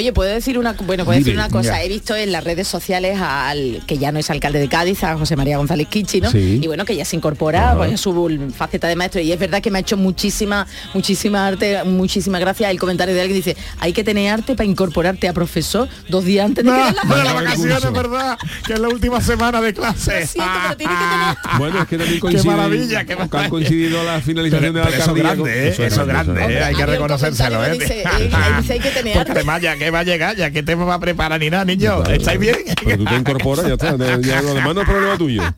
Oye, puedo decir una bueno, puedo decir una cosa. ya. He visto en las redes sociales al que ya no es alcalde de Cádiz, a José María González Kichi, ¿no? Sí. Y bueno, que ya se incorpora pues, a su faceta de maestro. Y es verdad que me ha hecho muchísima, muchísima arte, muchísima gracia el comentario de alguien que dice, hay que tener arte para incorporarte a profesor dos días antes de que No, la de las el vacaciones. ¿verdad? Que es la última semana de clase. Lo siento, pero tiene que tener- Bueno, es que también coincide, maravilla, qué que ha maravilla. coincidido la finalización Pero, de la eso alcaldía grande, con- ¿eh? Eso es grande, ¿eh? Hay que reconocérselo, ¿eh? que dice, eh, dice, hay que tener Porque arte. además ya que va a llegar, ya que te va a preparar ni nada, niño. ¿Estáis bien? Pero tú te incorporas, ya está. Ya lo demás no es problema tuyo.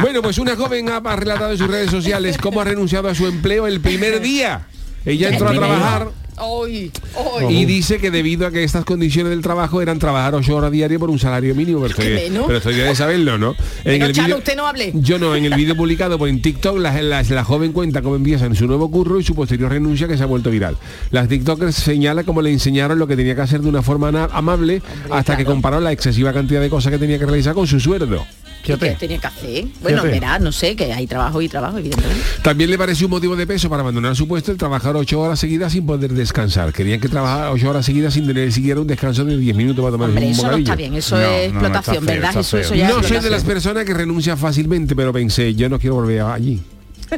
Bueno, pues una joven ha relatado en sus redes sociales cómo ha renunciado a su empleo el primer día. Ella entró a trabajar Hoy, hoy. y dice que debido a que estas condiciones del trabajo eran trabajar ocho horas diarias por un salario mínimo, pero ¿Qué estoy, pero estoy de saberlo, ¿no? En Pero, Chano, vídeo- usted no hable. Yo no, en el vídeo publicado por en TikTok, la, la- la joven cuenta cómo empieza en su nuevo curro y su posterior renuncia que se ha vuelto viral. Las TikTokers señala cómo le enseñaron lo que tenía que hacer de una forma amable hasta que comparó la excesiva cantidad de cosas que tenía que realizar con su sueldo. ¿Qué Fíjate. tenía que hacer? Bueno, Fíjate. verá, no sé, que hay trabajo y trabajo, evidentemente. También le pareció un motivo de peso para abandonar su puesto el trabajar ocho horas seguidas sin poder descansar. Querían que trabajara ocho horas seguidas sin tener siquiera un descanso de 10 minutos para tomar Hombre, un eso no está bien, eso No, es no, explotación, ¿verdad? Eso, eso ya No soy de las personas que renuncia fácilmente, pero pensé, yo no quiero volver allí.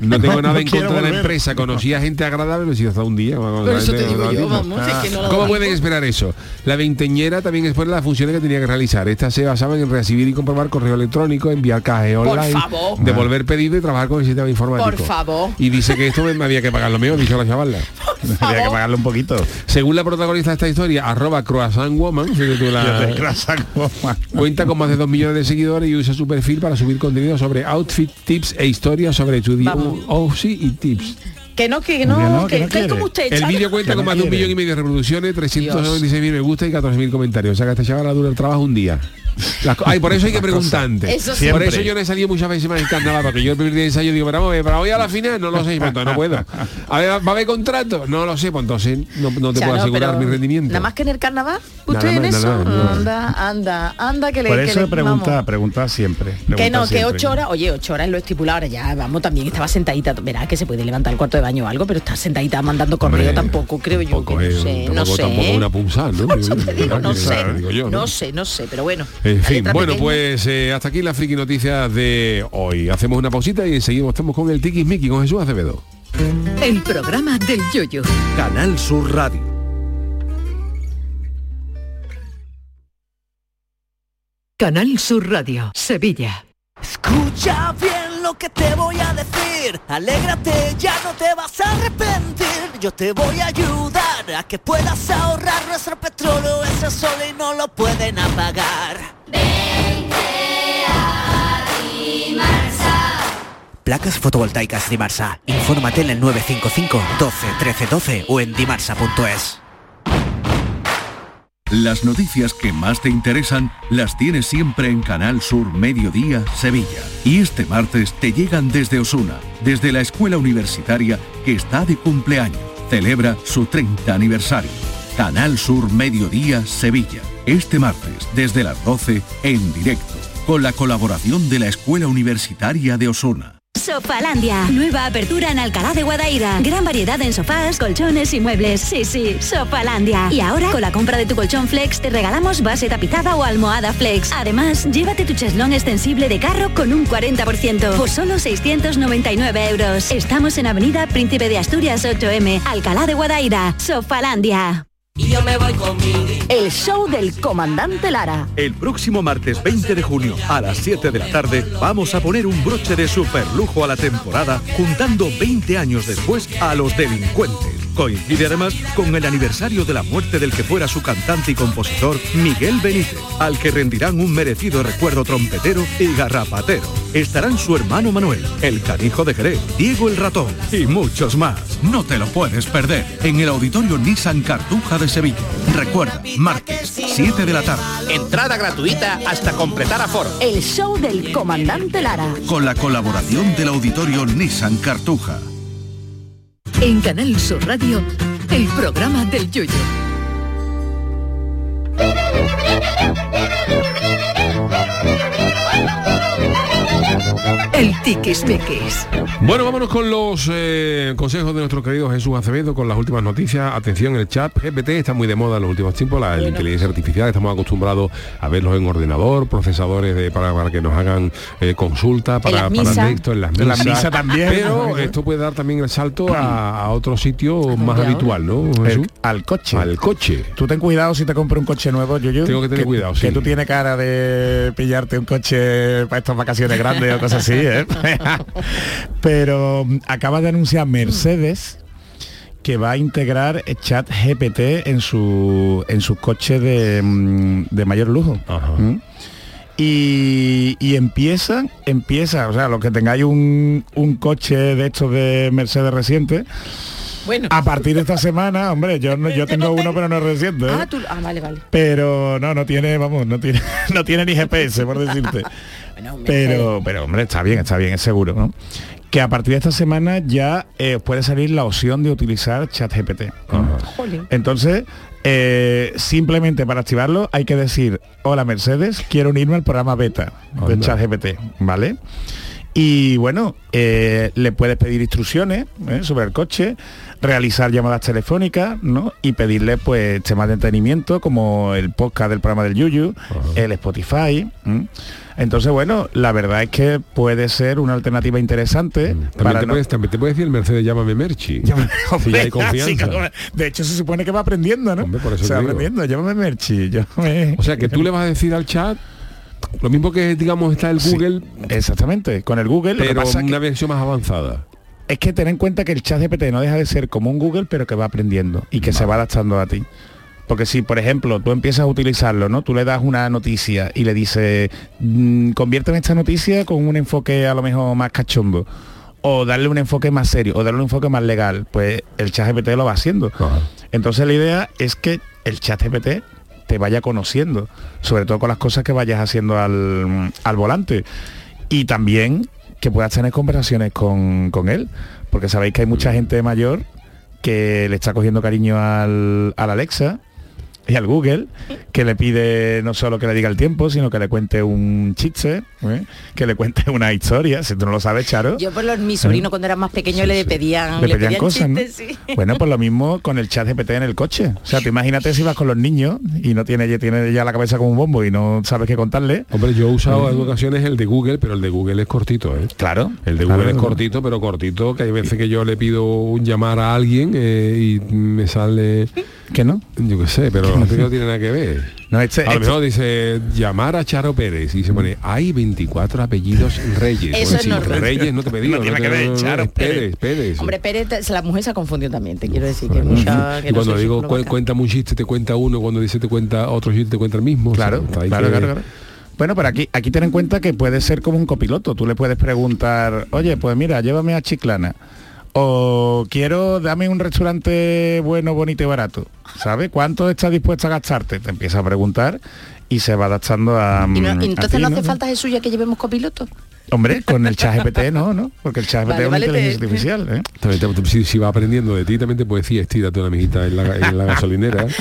No tengo nada no en contra de la empresa. Conocí a gente agradable, pero si hasta un día. vamos, Pero la eso te gente digo no yo, lo vamos, es que no lo ¿Cómo pueden esperar eso? La veinteñera también expone las funciones que tenía que realizar. Estas se basaban en recibir y comprobar correo electrónico, enviar cajas online, favor. devolver pedido y trabajar con el sistema informático. Por favor. Y dice que esto me, había que pagar lo mío, dicho la chavala. Había que pagarle un poquito. Según la protagonista de esta historia, arroba croissant woman, la-. Cuenta con más de 2 millones de seguidores y usa su perfil para subir contenido sobre outfit, tips e historias sobre tu día. Vamos. Oh, sí, y tips. Que no, que no, Que no, que, que no que quiere. como usted, El vídeo cuenta con no más de un millón y medio de reproducciones, 396.000 me gusta y 14.000 comentarios. O sea que este chaval dura el trabajo un día. Ay, por eso hay que preguntar antes. Eso sí. Por Siempre. eso yo no he salido muchas veces más en carnaval, porque yo el primer día de ensayo digo, pero vamos a ver, para hoy a la final no lo sé, pues entonces no puedo. A ver, ¿va a haber contrato? No lo sé, pues entonces no, no te Ya, puedo no, asegurar mi rendimiento. Nada más que en el carnaval, Nada usted en eso, nada anda, anda, anda que le Por que eso le- pregunta, vamos. pregunta siempre. Que no, que ocho horas, oye, ocho horas es lo estipulado, ahora ya, vamos, también estaba sentadita, verá que se puede levantar el cuarto de baño o algo, pero estar sentadita mandando correo Hombre, tampoco, creo yo, tampoco que no sé, no sé. tampoco una punzada, ¿no? Por eso te digo, no sé, digo yo, ¿no? no sé, no sé, pero bueno. En fin, bueno, pequeña. pues eh, hasta aquí la friki noticias de hoy. Hacemos una pausita y seguimos estamos con el Tiki Miki con Jesús Acevedo. El programa del yoyo. Canal Sur Radio. Canal Sur Radio, Sevilla. Escucha bien lo que te voy a decir. Alégrate, ya no te vas a arrepentir. Yo te voy a ayudar a que puedas ahorrar. Nuestro petróleo es el sol y no lo pueden apagar. Placas fotovoltaicas Dimarsa. Infórmate en el 955 12 13 12 o en dimarsa.es. Las noticias que más te interesan las tienes siempre en Canal Sur Mediodía Sevilla. Y este martes te llegan desde Osuna, desde la escuela universitaria que está de cumpleaños. Celebra su 30 aniversario. Canal Sur Mediodía Sevilla. Este martes desde las 12 en directo, con la colaboración de la escuela universitaria de Osuna. Sofalandia, nueva apertura en Alcalá de Guadaira. Gran variedad en sofás, colchones y muebles. Sí, sí, Sofalandia. Y ahora, con la compra de tu colchón Flex, te regalamos base tapizada o almohada Flex. Además, llévate tu cheslón extensible de carro con un 40%, por solo 699 euros. Estamos en Avenida Príncipe de Asturias 8M, Alcalá de Guadaira. Sofalandia. Y yo me voy conmigo. El show del comandante Lara. El próximo martes 20 de junio a las 7 de la tarde vamos a poner un broche de superlujo a la temporada juntando 20 años después a los delincuentes. Coincide además con el aniversario de la muerte del que fuera su cantante y compositor Miguel Benítez, al que rendirán un merecido recuerdo trompetero y garrapatero. Estarán su hermano Manuel, el canijo de Jerez, Diego el ratón y muchos más. No te lo puedes perder en el auditorio Nissan Cartuja de Sevilla. Recuerda, martes, 7 de la tarde. Entrada gratuita hasta completar aforo. El show del comandante Lara. Con la colaboración del auditorio Nissan Cartuja. En Canal Sur Radio, el programa del yoyo. El tiquismiquis. Bueno, vámonos con los eh, consejos de nuestro querido Jesús Acevedo con las últimas noticias. Atención, el chat GPT está muy de moda en los últimos tiempos, la inteligencia artificial, estamos acostumbrados a verlos en ordenador, procesadores de, para, para que nos hagan eh, consulta, para, para texto, en las En misas. misa también. Pero esto puede dar también el salto a, a otro sitio más habitual, ¿no? El- Jesús? al coche. Al coche. Tú ten cuidado si te compras un coche nuevo, yo, Tengo que tener cuidado, Que sí. tú tienes cara de pillarte un coche para estas vacaciones grandes o así, ¿eh? Pero mm, acaba de anunciar Mercedes que va a integrar chat GPT en su en sus coches de, mm, de mayor lujo. ¿Mm? Y, y empiezan, empieza, o sea, los que tengáis un, un coche de estos de Mercedes reciente, Bueno. a partir de esta semana, hombre, yo no, yo tengo uno pero no es reciente. ¿eh? Ah, tú, ah, vale, vale. Pero no, no tiene, vamos, no tiene, no tiene ni GPS, por decirte. pero, pero hombre, está bien, está bien, es seguro, ¿no? Que a partir de esta semana ya eh, os puede salir la opción de utilizar ChatGPT. ¿no? Jolín. Entonces, eh, simplemente para activarlo hay que decir, hola Mercedes, quiero unirme al programa beta de Anda. ChatGPT, ¿vale? Y bueno, eh, le puedes pedir instrucciones ¿eh? sobre el coche, realizar llamadas telefónicas, ¿no? Y pedirle pues temas de entretenimiento como el podcast del programa del Yuyu, el Spotify. ¿m? Entonces, bueno, la verdad es que puede ser una alternativa interesante También para te, no- puedes, también te puede decir el Mercedes, llámame Merchi. si ya hay confianza. Sí, claro. de hecho, se supone que va aprendiendo, ¿no? Hombre, por eso se va digo. aprendiendo, llámame Merchi, llámame... O sea que tú le vas a decir al chat lo mismo que digamos está el Sí, Google, exactamente, con el Google lo que pero pasa una que- versión más avanzada. Es que ten en cuenta que el chat GPT no deja de ser como un Google, pero que va aprendiendo y que se va adaptando a ti. Porque si, por ejemplo, tú empiezas a utilizarlo, ¿no? Tú le das una noticia y le dices, mm, conviérteme esta noticia con un enfoque a lo mejor más cachondo. o darle un enfoque más serio o darle un enfoque más legal, pues el chat GPT lo va haciendo. Entonces la idea es que el chat GPT te vaya conociendo, sobre todo con las cosas que vayas haciendo al, al volante. Y también que puedas tener conversaciones con, con él, porque sabéis que hay mucha gente mayor que le está cogiendo cariño al, al Alexa y al Google, que le pide no solo que le diga el tiempo, sino que le cuente un chiste, ¿eh? que le cuente una historia, si tú no lo sabes, Charo. Yo por los, mi sobrino cuando era más pequeño le pedían, Le le pedían pedían cosas, ¿no? sí. Bueno, pues lo mismo con el chat GPT en el coche. O sea, tú imagínate si vas con los niños y no tiene, tiene ya la cabeza como un bombo y no sabes qué contarle. Hombre, yo he usado en ocasiones el de Google, pero el de Google es cortito, ¿eh? Claro. El de Claro. Google es cortito, pero cortito, que hay veces que yo le pido un llamar a alguien eh, y me sale... ¿Que no? Yo qué sé, pero no tiene nada que ver. No, este- a lo este- mejor dice llamar a Charo Pérez y se pone hay 24 apellidos Reyes. Eso es normal. Reyes no te pedí. No tiene que ver, Charo Pérez, Pérez. Hombre, Pérez, la mujer se ha confundido también, te quiero decir que mucha... que y no cuando digo psicóloga. cu- cuéntame un chiste te cuenta uno, cuando dice te cuenta otro chiste te cuenta el mismo. Claro, O sea, hay claro, que- claro, claro. Bueno, pero aquí, aquí ten en cuenta que puede ser como un copiloto. Tú le puedes preguntar, oye, pues mira, llévame a Chiclana. O quiero, dame un restaurante bueno, bonito y barato. ¿Sabes? ¿Cuánto estás dispuesto a gastarte? Te empieza a preguntar y se va adaptando a... Y, no- mm, a entonces ti, no ¿no? hace falta Jesús ya que llevemos copiloto. Hombre, con el chat GPT no, ¿no? Porque el chat GPT Vale, es una vale, te- inteligencia artificial, ¿eh? También te- si, si va aprendiendo de ti, también te puede decir, estírate una amiguita en la, en la gasolinera.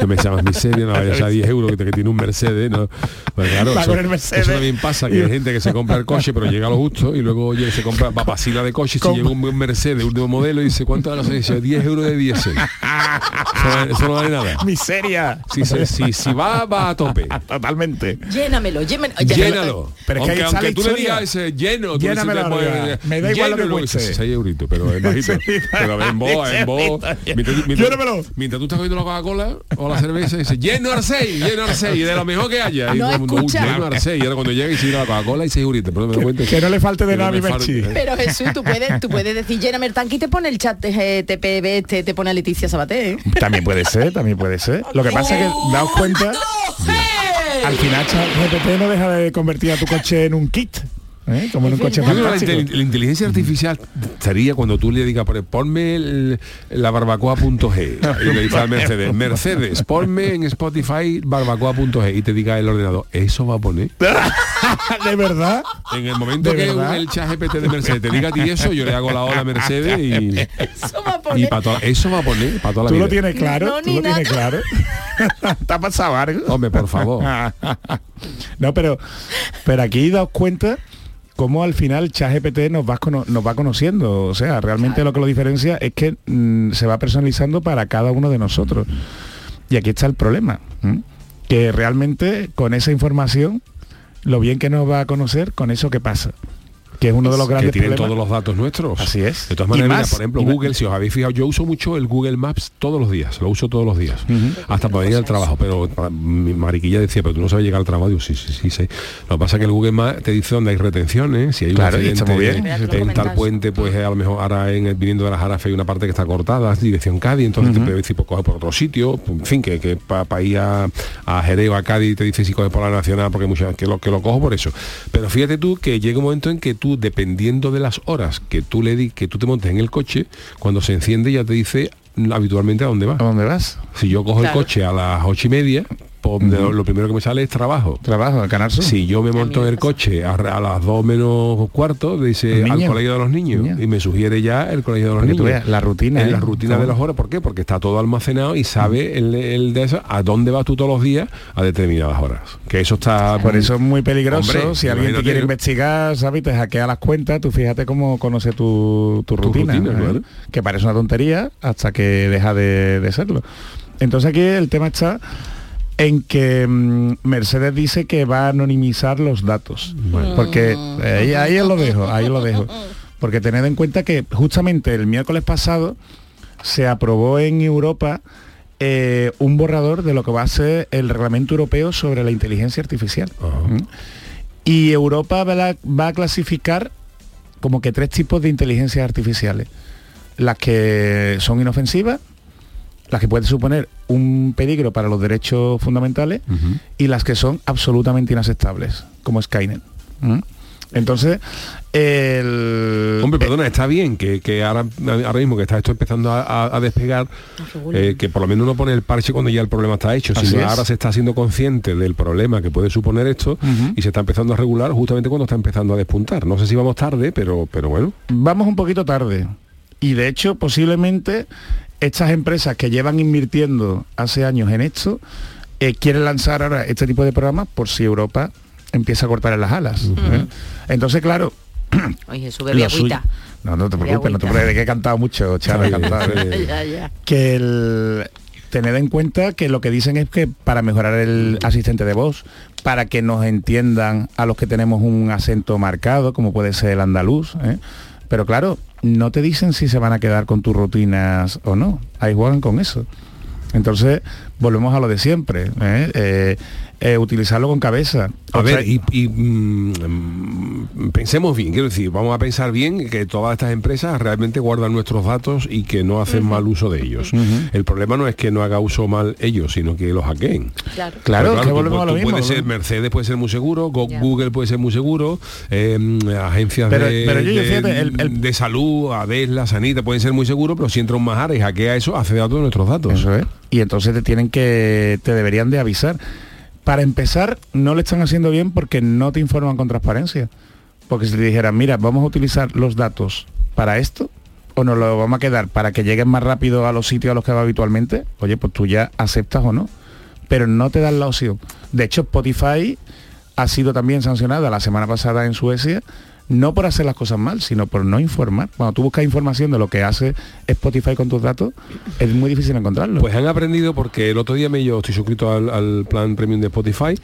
No me llamas miseria, no vayas a 10 euros que, te- que tiene un Mercedes, ¿no? Pues claro, eso, también pasa, que hay gente que se compra el coche, pero llega a lo justo y luego oye, se compra papasila de coche y si llega un buen Mercedes, último modelo, y dice, ¿cuánto vale la dice 10 euros de diésel. Eso, no- eso no vale nada. Miseria. Si, se- si, si va, va a tope. Totalmente. Llénamelo, llénamelo. Llénalo. Pero es que aunque tú le historia. Digas ese lleno, Llénamelo, pues, oiga. Me da igual lo que cueste. dice, 6 euritos, pero es bajito. Sí. pero en voz, en voz. Mientras, mientras- Llénamelo. mientras tú estás comiendo la Coca-Cola o la cerveza, dice, lleno Arsey, lleno Arsey, y de lo mejor que haya. Y No todo el mundo, "Uy, escucha. lleno Arsey. Y ahora cuando llega y se la Coca-Cola y 6 euritos, pero no me doy cuenta. Que no le falte de nada a mi Merchi. Pero Jesús, tú puedes, tú puedes decir lléname el tanque y te pone el chat TPB, te, te pone a Leticia Sabaté. ¿eh? También puede ser, también puede ser. Lo que pasa es que daos cuenta, al final ChatGPT no deja de convertir a tu coche en un kit, ¿eh? como en un coche la, intel- la inteligencia artificial sería cuando tú le digas, "Pon- ponme el- la barbacoa.g y le dices al Mercedes, Mercedes, ponme en Spotify barbacoa.g y te diga el ordenador, eso va a poner. ¿De verdad? En el momento ¿De que verdad? el chat GPT de Mercedes te diga a ti eso, yo le hago la ola a Mercedes y, Eso va a poner. pa' toda- eso va a poner para toda la ¿Tú vida. lo tienes claro? No, ¿Tú lo tienes claro? ¿Te ha pasado algo? Hombre, por favor. no, pero, pero aquí daos cuenta cómo al final ChatGPT nos va, cono- nos va conociendo. O sea, realmente lo que lo diferencia es que mm, se va personalizando para cada uno de nosotros. Y aquí está el problema. Que realmente con esa información, lo bien que nos va a conocer con eso que pasa. Que es uno de los que grandes tienen problemas. todos los datos nuestros. Así es. De todas maneras, mira, por ejemplo, más. Google, si os habéis fijado, yo uso mucho el Google Maps todos los días, lo uso todos los días, hasta para ir al trabajo, pero para- mi mariquilla decía, pero tú no sabes llegar al trabajo, digo, sí, sí, sí, sé. Lo que pasa es que el Google Maps te dice dónde hay retenciones, si hay un Claro, accidente bien. En tal puente, pues a lo mejor ahora en el, viniendo de la Jarafe hay una parte que está cortada, dirección Cádiz, entonces te puede decir, pues coge por otro sitio, en fin, que, que para ir a, a Jerez o a Cádiz te dice si coges por la Nacional, porque muchas que lo, que lo cojo por eso. Pero fíjate tú que llega un momento en que tú, dependiendo de las horas que tú le di, que tú te montes en el coche, cuando se enciende ya te dice habitualmente a dónde vas. ¿A dónde vas? Si yo cojo Claro. el coche a las ocho y media, pues lo, lo primero que me sale es trabajo. Trabajo, en Canal Sur. Si yo me monto en el coche a, a las dos menos cuarto, dice al colegio de los niños y me sugiere ya el colegio de los Porque tú niños. veas, la rutina, En ¿eh? la rutina de las horas, ¿por qué? Porque está todo almacenado y sabe el, el de eso a dónde vas tú todos los días a determinadas horas. Que eso está Por eso es muy peligroso. Hombre, si alguien te quiere investigar, ¿sabes? Te hackea las cuentas, tú fíjate cómo conoce tu, tu rutina. rutina, ¿eh? claro. Que parece una tontería hasta que deja de, de serlo. Entonces aquí el tema está en que mm, Mercedes dice que va a anonimizar los datos. Porque eh, ahí, ahí lo dejo, ahí lo dejo. Porque tened en cuenta que justamente el miércoles pasado se aprobó en Europa eh, un borrador de lo que va a ser el reglamento europeo sobre la inteligencia artificial. ¿Mm? Y Europa va a, va a clasificar como que tres tipos de inteligencias artificiales. Las que son inofensivas, las que pueden suponer un peligro para los derechos fundamentales y las que son absolutamente inaceptables, como Skynet. ¿Mm? Entonces, el... Hombre, perdona, está bien que, que ahora, ahora mismo que está esto empezando a, a- a despegar, eh, que por lo menos uno pone el parche cuando ya el problema está hecho. Sino es. ahora se está siendo consciente del problema que puede suponer esto y se está empezando a regular justamente cuando está empezando a despuntar. No sé si vamos tarde, pero, pero bueno. vamos un poquito tarde. Y de hecho, posiblemente estas empresas que llevan invirtiendo hace años en esto, eh, quieren lanzar ahora este tipo de programas por si Europa empieza a cortar en las alas. ¿eh? Entonces, claro, Oye, sube mi agüita. No, no te preocupes, no te preocupes, que he cantado mucho, Charo, he cantado. Ya, ya. que el tened en cuenta que lo que dicen es que para mejorar el asistente de voz, para que nos entiendan a los que tenemos un acento marcado, como puede ser el andaluz, ¿eh? Pero claro, no te dicen si se van a quedar con tus rutinas o no, ahí juegan con eso. Entonces, volvemos a lo de siempre, ¿eh? Eh, eh, utilizarlo con cabeza. A O sea, ver, y, y, mm, pensemos bien, quiero decir, vamos a pensar bien que todas estas empresas realmente guardan nuestros datos y que no hacen mal uso de ellos. El problema no es que no haga uso mal ellos, sino que los hackeen. Claro. Claro, Pero que tú- volvemos a lo tú mismo, puedes ser. Mercedes puede ser muy seguro. Google puede ser muy seguro, eh, agencias Pero- de, pero yo- de- fíjate, el- el- de salud, Adesla, Sanita, pueden ser muy seguros, pero si entra un majara y hackea eso, hace datos de nuestros datos. Eso es. Y entonces te tienen que, te deberían de avisar. Para empezar, no le están haciendo bien porque no te informan con transparencia. Porque si te dijeran, mira, vamos a utilizar los datos para esto, o nos lo vamos a quedar para que lleguen más rápido a los sitios a los que va habitualmente, oye, pues tú ya aceptas o no. Pero no te dan la opción. De hecho, Spotify ha sido también sancionada la semana pasada en Suecia, no por hacer las cosas mal, sino por no informar. Cuando tú buscas información de lo que hace Spotify con tus datos, es muy difícil encontrarlo. Pues han aprendido porque el otro día me yo estoy suscrito al, al plan premium de Spotify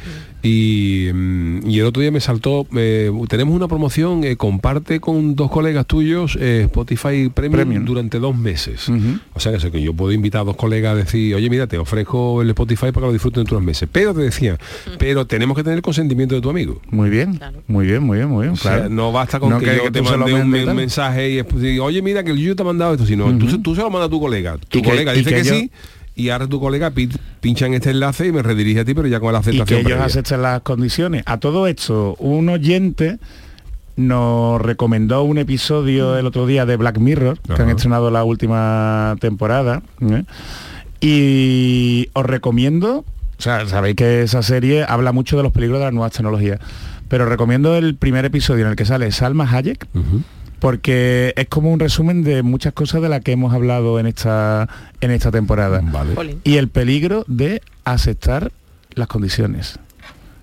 y, mm, y el otro día me saltó, eh, tenemos una promoción, eh, comparte con dos colegas tuyos eh, Spotify premium, Premium. durante dos meses. O sea que, eso, que yo puedo invitar a dos colegas a decir, oye mira, te ofrezco el Spotify para que lo disfruten dentro de unos meses. Pero te decía, pero tenemos que tener el consentimiento de tu amigo. Muy bien, muy bien, muy bien, muy bien. O sea, claro. no basta con No que, yo que te mande un mensaje y después oye mira que el Yuyu te ha mandado esto, sino se- tú se lo mandas a tu colega. Tu Y que- colega y dice que que, yo- sí y ahora tu colega pi- pincha en este enlace y me redirige a ti, pero ya con la y que aceptación. ellos previa. acepten las condiciones. A todo esto, un oyente nos recomendó un episodio el otro día de Black Mirror, que han estrenado la última temporada. ¿eh? Y os recomiendo, o sea, sabéis que esa serie habla mucho de los peligros de las nuevas tecnologías, pero recomiendo el primer episodio en el que sale Salma Hayek, porque es como un resumen de muchas cosas de las que hemos hablado en esta, en esta temporada. Y el peligro de aceptar las condiciones.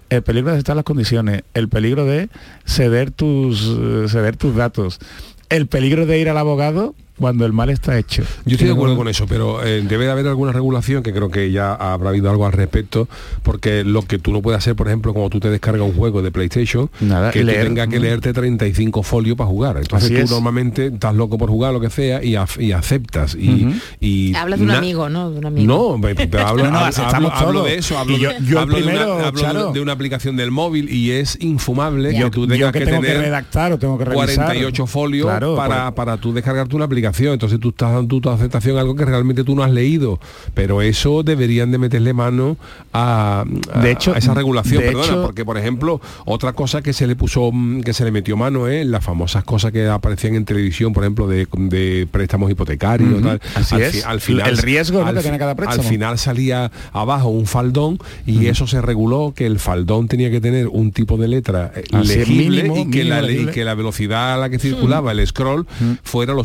El peligro de aceptar las condiciones, el peligro de ceder tus, eh, ceder tus datos, el peligro de ir al abogado cuando el mal está hecho. Yo estoy de acuerdo con eso, pero eh, debe de haber alguna regulación que creo que ya habrá habido algo al respecto, porque lo que tú no puedes hacer, por ejemplo, cuando tú te descargas un juego de PlayStation, Nada, que leer. tú tengas que Mm. leerte 35 folios para jugar. Entonces tú es. normalmente estás loco por jugar lo que sea y, aceptas. Y, Hablas de un amigo, ¿no? De un amigo. No, pe- pero hablo, No, no, hablo- aceptamos hablo- hablo todo. de eso, hablo, yo- hablo de una- primero, hablo de- una aplicación del móvil y es infumable Yo, que tú yo tengas que que, tengo que tener redactar o tengo que revisar. 48 folios Claro, para, por- para tú descargarte una aplicación. Entonces tú estás dando tu aceptación a algo que realmente tú no has leído. Pero eso deberían de meterle mano a, a- De hecho- a esa regulación, perdona, hecho- porque por ejemplo, otra cosa que se le puso, mm, que se le metió mano es las famosas cosas que aparecían en televisión, por ejemplo, de, de préstamos hipotecarios. Tal. así al, es. al final, El riesgo, ¿no? al que final salía abajo un faldón y eso se reguló que el faldón tenía que tener un tipo de letra eh, Así legible mínimo, y, que la, y que la velocidad a la que circulaba el scroll fuera lo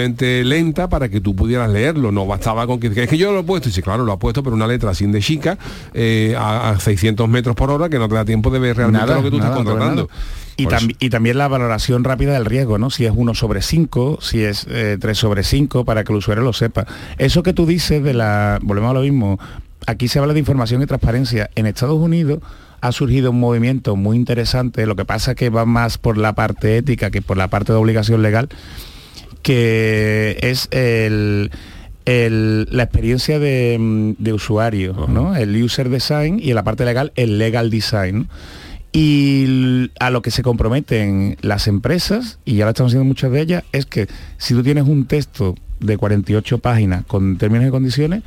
suficientemente lenta para que tú pudieras leerlo. No bastaba con que, es que yo lo he puesto, y sí, claro, lo ha puesto, pero una letra sin de chica eh, a, a 600 metros por hora que no te da tiempo de ver realmente Nada, lo que tú nada, estás contratando. Y, tam- y también la valoración rápida del riesgo, ¿no? Si es 1 sobre 5, si es eh, 3 sobre 5, para que el usuario lo sepa. Eso que tú dices de la... Volvemos a lo mismo. Aquí se habla de información y transparencia. En Estados Unidos ha surgido un movimiento muy interesante, lo que pasa que va más por la parte ética que por la parte de obligación legal, que es el, el- la experiencia de, mm, de usuario, ¿no? el user design y en la parte legal el legal design. Y a lo que se comprometen las empresas, y ya lo estamos haciendo muchas de ellas, es que si tú tienes un texto de 48 páginas con términos y condiciones,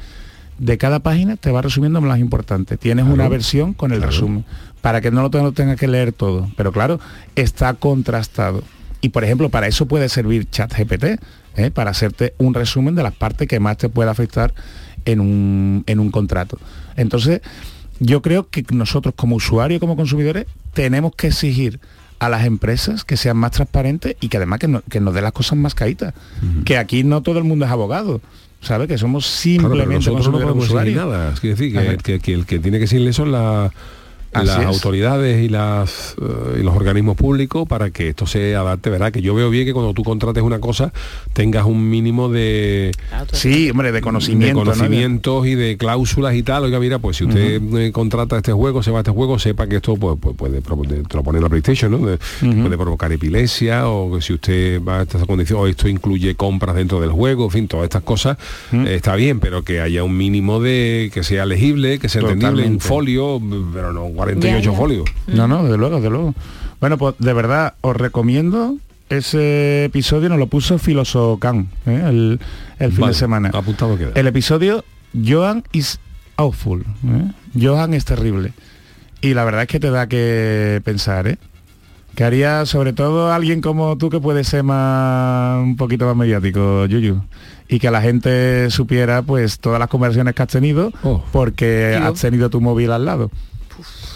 de cada página te va resumiendo lo más importante. Tienes una versión con el resumen, para que no lo tengas tenga que leer todo. Pero claro, está contrastado. Y por ejemplo, para eso puede servir ChatGPT, ¿eh? para hacerte un resumen de las partes que más te puede afectar en un, en un contrato. Entonces, yo creo que nosotros como usuarios, como consumidores, tenemos que exigir a las empresas que sean más transparentes y que además que, no- que nos den las cosas más caídas. Que aquí no todo el mundo es abogado, ¿sabe? Que somos Claro, simplemente nosotros no consumidores podemos seguir usuarios. nada. Es decir, que- que el que tiene que seguirle son la- Así las es. autoridades y las eh, y los organismos públicos para que esto se adapte, ¿verdad? Que yo veo bien que cuando tú contrates una cosa tengas un mínimo de Sí, hombre, de conocimiento. de ¿no? conocimientos y de cláusulas y tal. Oiga, mira, pues si usted eh, contrata este juego, se va a este juego, sepa que esto pues, pues, puede, te lo pone en la PlayStation, ¿no? De- Puede provocar epilepsia o que si usted va a esta condición o esto incluye compras dentro del juego, en fin, todas estas cosas eh, está bien, pero que haya un mínimo de que sea legible, que sea entendible, un folio, pero no 48 Ya, ya. folios. No, no, desde luego, desde luego. Bueno, pues de verdad os recomiendo ese episodio, nos lo puso Filoso Can, ¿eh? el, el fin Vale, de semana. Apuntado queda. El episodio Johan is awful. ¿eh? Johan es terrible. Y la verdad es que te da que pensar, ¿eh? Que haría sobre todo alguien como tú que puede ser más un poquito más mediático, Yuyu. Y que la gente supiera pues todas las conversaciones que has tenido Oh. porque Tío. has tenido tu móvil al lado.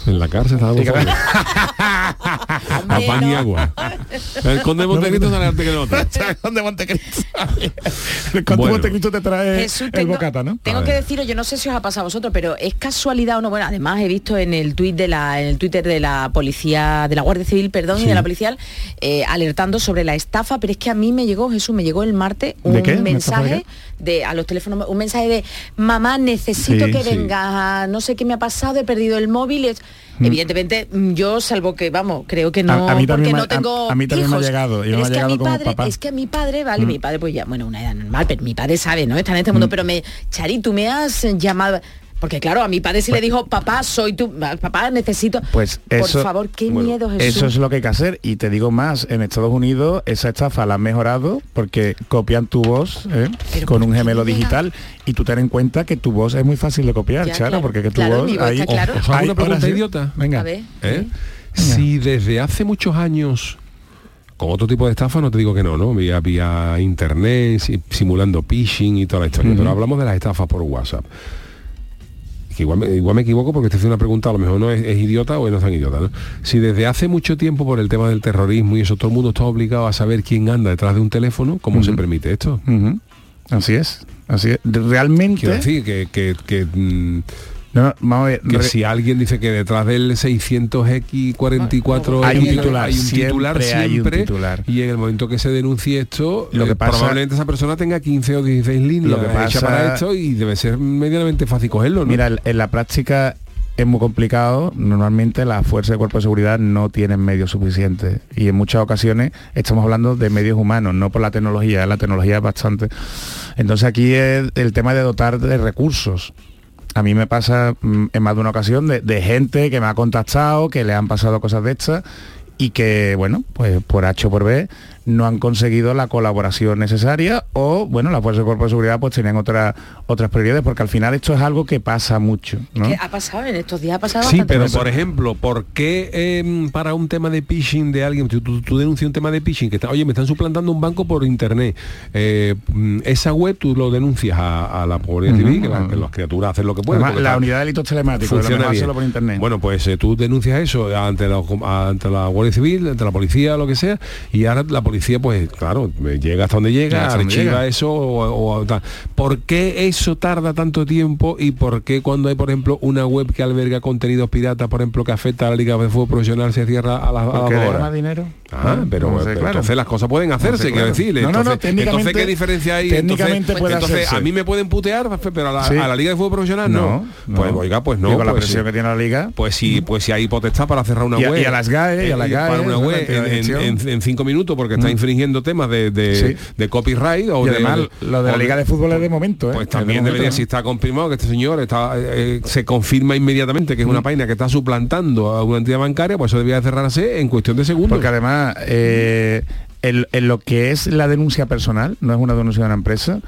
En la cárcel está a pan y agua. El conde de Montecristo sale antes que el otro. El conde de Montecristo. El conde de Bueno. Montecristo te trae Jesús, el tengo- bocata, ¿no? Tengo que deciros, yo no sé si os ha pasado a vosotros, pero es casualidad o no. Bueno, además he visto en el tuit de la, en el Twitter de la policía, de la Guardia Civil, perdón, y de la policial, eh, alertando sobre la estafa, pero es que a mí me llegó, Jesús, me llegó el martes un ¿De qué? ¿Una estafa de mensaje de a los teléfonos, un mensaje de mamá, necesito Sí, que sí. vengas, no sé qué me ha pasado, he perdido el móvil. es- Mm. Evidentemente, yo salvo que, vamos, creo que no, a mí también porque me- no tengo a mí también me ha hijos. llegado, y me ha es que a llegado mi como padre, papá. es que a mi padre, vale, Mm. mi padre pues ya, bueno, una edad normal, pero mi padre sabe, ¿no? Está en este mundo, pero me, Chari, tú me has llamado, porque claro, a mi padre sí le dijo, papá, soy tu, papá, necesito, Pues por favor, qué bueno, miedo, Jesús. Eso es lo que hay que hacer. Y te digo más, en Estados Unidos esa estafa la han mejorado porque copian tu voz ¿eh? con un gemelo digital y tú ten en cuenta que tu voz es muy fácil de copiar, Ya, Charo, claro. porque que tu Claro, voz mi voz ahí... está claro. ¿Os hago ahí- una pregunta sí. idiota? Venga. ¿Eh? Si desde hace muchos años con otro tipo de estafa no te digo que no, ¿no? Vía, vía internet, si- simulando phishing y toda la historia. Pero hablamos de las estafas por WhatsApp. Que igual, me, igual me equivoco porque te hace una pregunta, a lo mejor no es, es idiota o no es tan idiota, ¿no? Si desde hace mucho tiempo por el tema del terrorismo y eso todo el mundo está obligado a saber quién anda detrás de un teléfono, ¿cómo se permite esto? Así es, así es. Realmente... Quiero decir que, que, que, mm, No, vamos a ver, que si alguien dice que detrás del 600X44 Hay un titular, hay un titular siempre hay un siempre, titular. y en el momento que se denuncie esto Lo eh, que pasa- probablemente esa persona tenga 15 o 16 líneas Lo que hechas pasa- para esto y debe ser medianamente fácil cogerlo ¿no? Mira, en- en la práctica es muy complicado. Normalmente las fuerzas de cuerpo de seguridad no tienen medios suficientes. Y en muchas ocasiones estamos hablando de medios humanos, no por la tecnología. La tecnología es bastante. Entonces aquí es el tema de dotar de recursos. A mí me pasa mm, en más de una ocasión de, de gente que me ha contactado, que le han pasado cosas de estas y que, bueno, pues por H o por B no han conseguido la colaboración necesaria o, bueno, las fuerzas de cuerpo de seguridad pues tenían otras otras prioridades, porque al final esto es algo que pasa mucho, ¿no? ¿Qué ha pasado en estos días? Ha pasado Sí, pero por ejemplo, ¿por qué eh, para un tema de phishing de alguien, tú, tú- tú denuncias un tema de phishing, que está, oye, me están suplantando un banco por internet, eh, esa web tú lo denuncias a, a la Ujú. Civil, que, la- que las criaturas hacen lo que pueden. Además, la está- unidad de delitos telemáticos, de lo funciona mejor bien. hacerlo por internet. Bueno, pues eh, tú denuncias eso ante la, ante la Guardia Civil, ante la policía, lo que sea, y ahora la policía, pues claro, llega hasta donde llega, Hasta donde archiva llega. eso o, o tal. ¿Por qué eso tarda tanto tiempo y por qué cuando hay, por ejemplo, una web que alberga contenidos piratas, por ejemplo, que afecta a la Liga de Fútbol Profesional, se cierra a las a Porque las le dos horas? dinero. Ah, No, pero, no sé, pero claro. entonces las cosas pueden hacerse, No sé, quiero decir. No, no, no, entonces, entonces, ¿qué diferencia hay? técnicamente entonces, puede entonces, hacerse. a mí me pueden putear, pero a la, Sí. a la Liga de Fútbol Profesional no. No, Pues oiga, pues no. Y con la pues, presión que tiene la liga. Pues sí, pues si hay potestad para cerrar una Y a- web. y a las GAE, y a las eh, para una web de en, cinco minutos porque está Mm. infringiendo temas de, de, Sí. de copyright o y de- además o lo de la liga de fútbol es de momento, ¿eh? Pues Es de también momento, debería, si está confirmado que este señor está, eh, se confirma inmediatamente que es Mm. una página que está suplantando a una entidad bancaria, pues eso debía cerrarse en cuestión de segundos. Porque además, eh, en, en lo que es la denuncia personal, no es una denuncia de una empresa,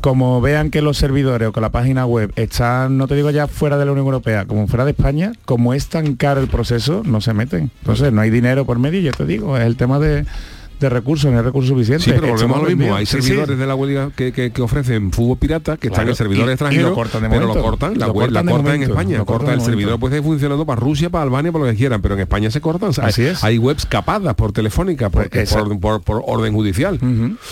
como vean que los servidores o que la página web están, no te digo ya fuera de la Unión Europea, como fuera de España, como es tan caro el proceso, no se meten. Entonces no hay dinero por medio, yo te digo, es el tema de, de recursos, no hay recursos suficientes. Sí, pero volvemos a lo mismo. Hay Sí, sí. servidores de la web que, que- que ofrecen fútbol pirata, que están en servidores extranjeros, cortan pero lo cortan, la Lo web la cortan cortan en España. lo Corta cortan el servidor puede seguir funcionando para Rusia, para Albania, para lo que quieran, pero en España se cortan. Así hay, es. hay webs capadas por telefónica, por, Pues por, por- por orden judicial.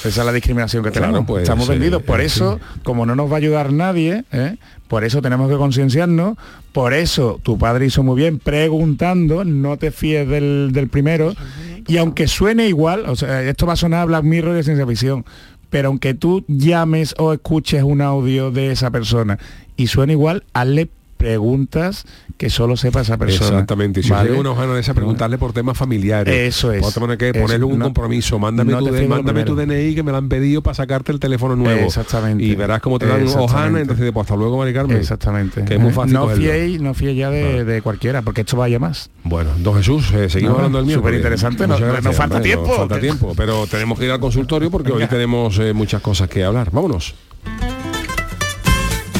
Esa es la discriminación que Claro, tenemos. pues, Estamos eh, vendidos. Por en eso, como no nos va a ayudar nadie, ¿eh? Por eso tenemos que concienciarnos. Por eso tu padre hizo muy bien preguntando, no te fíes del, del primero. Y aunque suene igual, o sea, esto va a sonar a Black Mirror de ciencia ficción, pero aunque tú llames o escuches un audio de esa persona y suene igual, hazle preguntas que solo sepa esa persona. Exactamente. Y si ¿vale? llega una hojana de esa, preguntarle por temas familiares. Eso es. Por que ponerle un no- compromiso. Mándame, no tu, de- mándame tu. DNI que me lo han pedido para sacarte el teléfono nuevo. Exactamente. Y verás cómo te dan hojana, entonces pues hasta luego, Mari Carmen. Exactamente. Que es muy Eh, fácil No fiéis, no fiéis ya de, de cualquiera, porque esto vaya más. Bueno, don Jesús, eh, seguimos hablando del mío. superinteresante, no- no falta tiempo. falta tiempo, pero tenemos que ir al consultorio porque hoy tenemos eh, muchas cosas que hablar. Vámonos.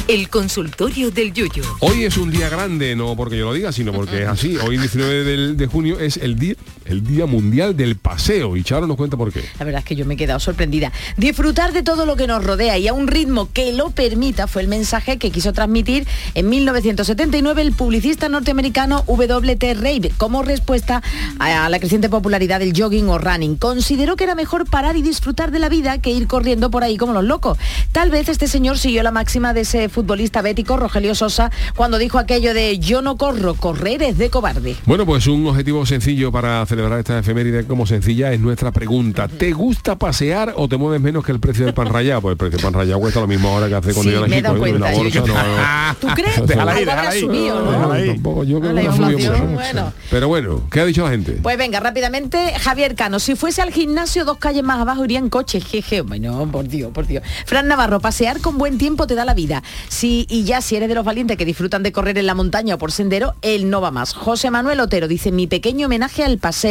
El consultorio del Yuyo. Hoy es un día grande, no porque yo lo diga, sino porque es así. Hoy, 19 del- de junio, es el día, el día mundial del paseo. Y Charo nos cuenta por qué. La verdad es que yo me he quedado sorprendida. Disfrutar de todo lo que nos rodea y a un ritmo que lo permita fue el mensaje que quiso transmitir en 1979 el publicista norteamericano W.T. Reid como respuesta a la creciente popularidad del jogging o running. Consideró que era mejor parar y disfrutar de la vida que ir corriendo por ahí como los locos. Tal vez este señor siguió la máxima de ese futbolista bético, Rogelio Sosa, cuando dijo aquello de yo no corro, correr es de cobarde. Bueno, pues un objetivo sencillo para celebrar esta efeméride como sencilla es nuestra pregunta. ¿Te gusta pasear o te mueves menos que el precio del pan rallado? Pues el precio del pan rallado cuesta lo mismo ahora que hace cuando Sí, yo era chico. ¿eh? La bolsa, no, no. ¿Tú crees? Déjala ahí, déjala ahí. subido, ¿no? No, tampoco, yo creo La que no ha subido inflación, mucho. bueno. Pero bueno, ¿qué ha dicho la gente? Pues venga, rápidamente, Javier Cano, si fuese al gimnasio dos calles más abajo iría en coche, jeje, bueno, por Dios, por Dios. Fran Navarro, pasear con buen tiempo te da la vida. Si, y ya si eres de los valientes que disfrutan de correr en la montaña o por sendero, él no va más. José Manuel Otero dice, mi pequeño homenaje al paseo.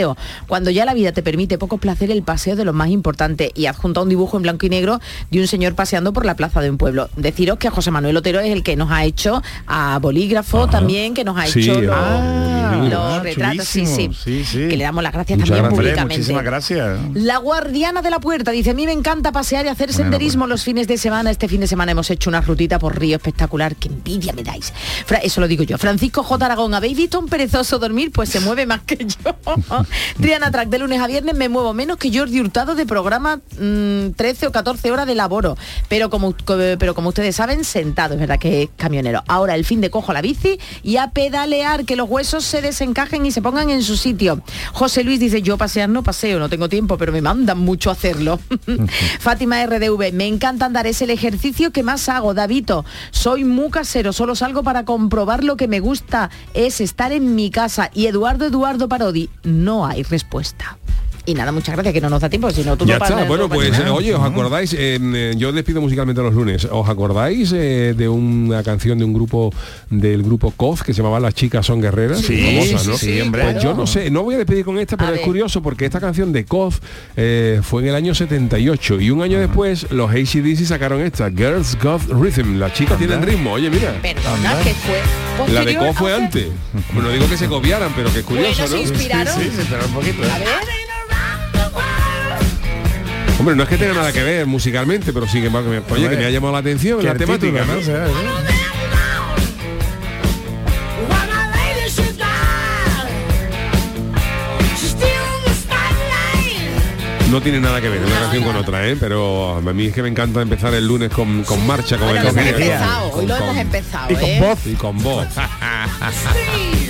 Cuando ya la vida te permite poco placer, el paseo de lo más importante. Y adjunta un dibujo en blanco y negro de un señor paseando por la plaza de un pueblo. Deciros que José Manuel Otero es el que nos ha hecho a bolígrafo también, que nos ha Sí, hecho los, ah, los ah, retratos, sí, sí. Sí, sí. Que le damos las gracias Muchas también gracias. Públicamente. muchísimas gracias. La guardiana de la puerta dice, a mí me encanta pasear y hacer senderismo los fines de semana. Este fin de semana hemos hecho una rutita por río espectacular. Qué envidia me dais. Fra- eso lo digo yo. Francisco J. Aragón, ¿habéis visto un perezoso dormir? Pues se mueve más que yo. Triana Track, de lunes a viernes me muevo menos que Jordi Hurtado de programa mm, 13 o 14 horas de laboro. Pero como, co- pero como ustedes saben, sentado, es verdad que es camionero. Ahora el fin de cojo la bici y a pedalear, que los huesos se desencajen y se pongan en su sitio. José Luis dice, yo pasear no paseo, no tengo tiempo, pero me mandan mucho a hacerlo. Fátima RDV, me encanta andar, es el ejercicio que más hago. Davito, soy muy casero, solo salgo para comprobar lo que me gusta, es estar en mi casa. Y Eduardo Eduardo Parodi, no hay respuesta. Y nada, muchas gracias, que no nos da tiempo, si no tú Ya no está, bueno, no pues eh, oye, ¿os acordáis? Eh, eh, yo despido musicalmente los lunes. ¿Os acordáis eh, de una canción de un grupo del grupo KOF que se llamaba Las chicas son guerreras? Sí, Famosa, ¿no? sí, sí, hombre. Pues yo no sé, no voy a despedir con esta, pero A es ver. curioso porque esta canción de KOF eh, fue en el año 78 y un año después los ACDC sacaron esta, Girls Got Rhythm. Las chicas tienen ritmo, oye, mira. Perdona, que fue La de KOF fue antes. Bueno, no digo que se copiaran, pero que es curioso, Bueno, se ¿no? inspiraron. Sí, sí, pero un poquito. A ver. Hombre, no es que tenga nada que ver musicalmente, pero sí que me, oye, que me ha llamado la atención Qué la temática. ¿no? ¿no? ¿eh? No tiene nada que ver una canción con otra, ¿eh? Pero a mí es que me encanta empezar el lunes con, con marcha, con Bueno, el lo hemos domingo. empezado, hoy Con- lo con- hemos empezado, Y con ¿eh? voz. Y con voz.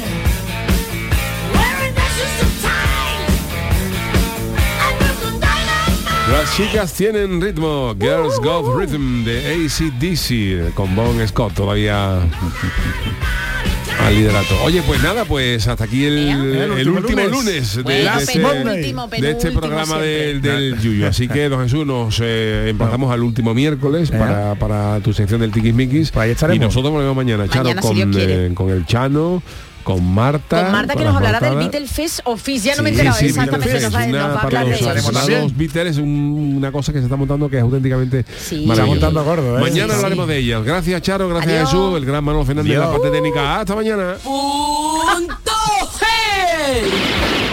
Las chicas tienen ritmo. Girls Got Rhythm de ACDC con Bon Scott todavía al liderato. Oye, pues nada, pues hasta aquí el, el último, último lunes, lunes. de, Bueno, de este, penúltimo, de este programa del, del Yuyo. Así que, don Jesús, nos eh, emplazamos al último miércoles para, para tu sección del Tiquismiquis. Pues ahí y estaremos. nosotros volvemos mañana, Charo, Mañana, con, eh, con el Chano con Marta. Con Marta que con nos hablará del. Beatle Fest Office. Ya no me he enterado sí, exactamente. Nos va, nos va a hablar los de eso. aficionados Beatles es un- una cosa que se está montando que es auténticamente Sí. maravillosa. Se está montando gordo, ¿eh? Mañana Sí, hablaremos sí. de ellas. Gracias Charo, gracias Adiós. Jesús, el gran Manuel Fernández de la parte técnica. Hasta mañana. ¡Punto G!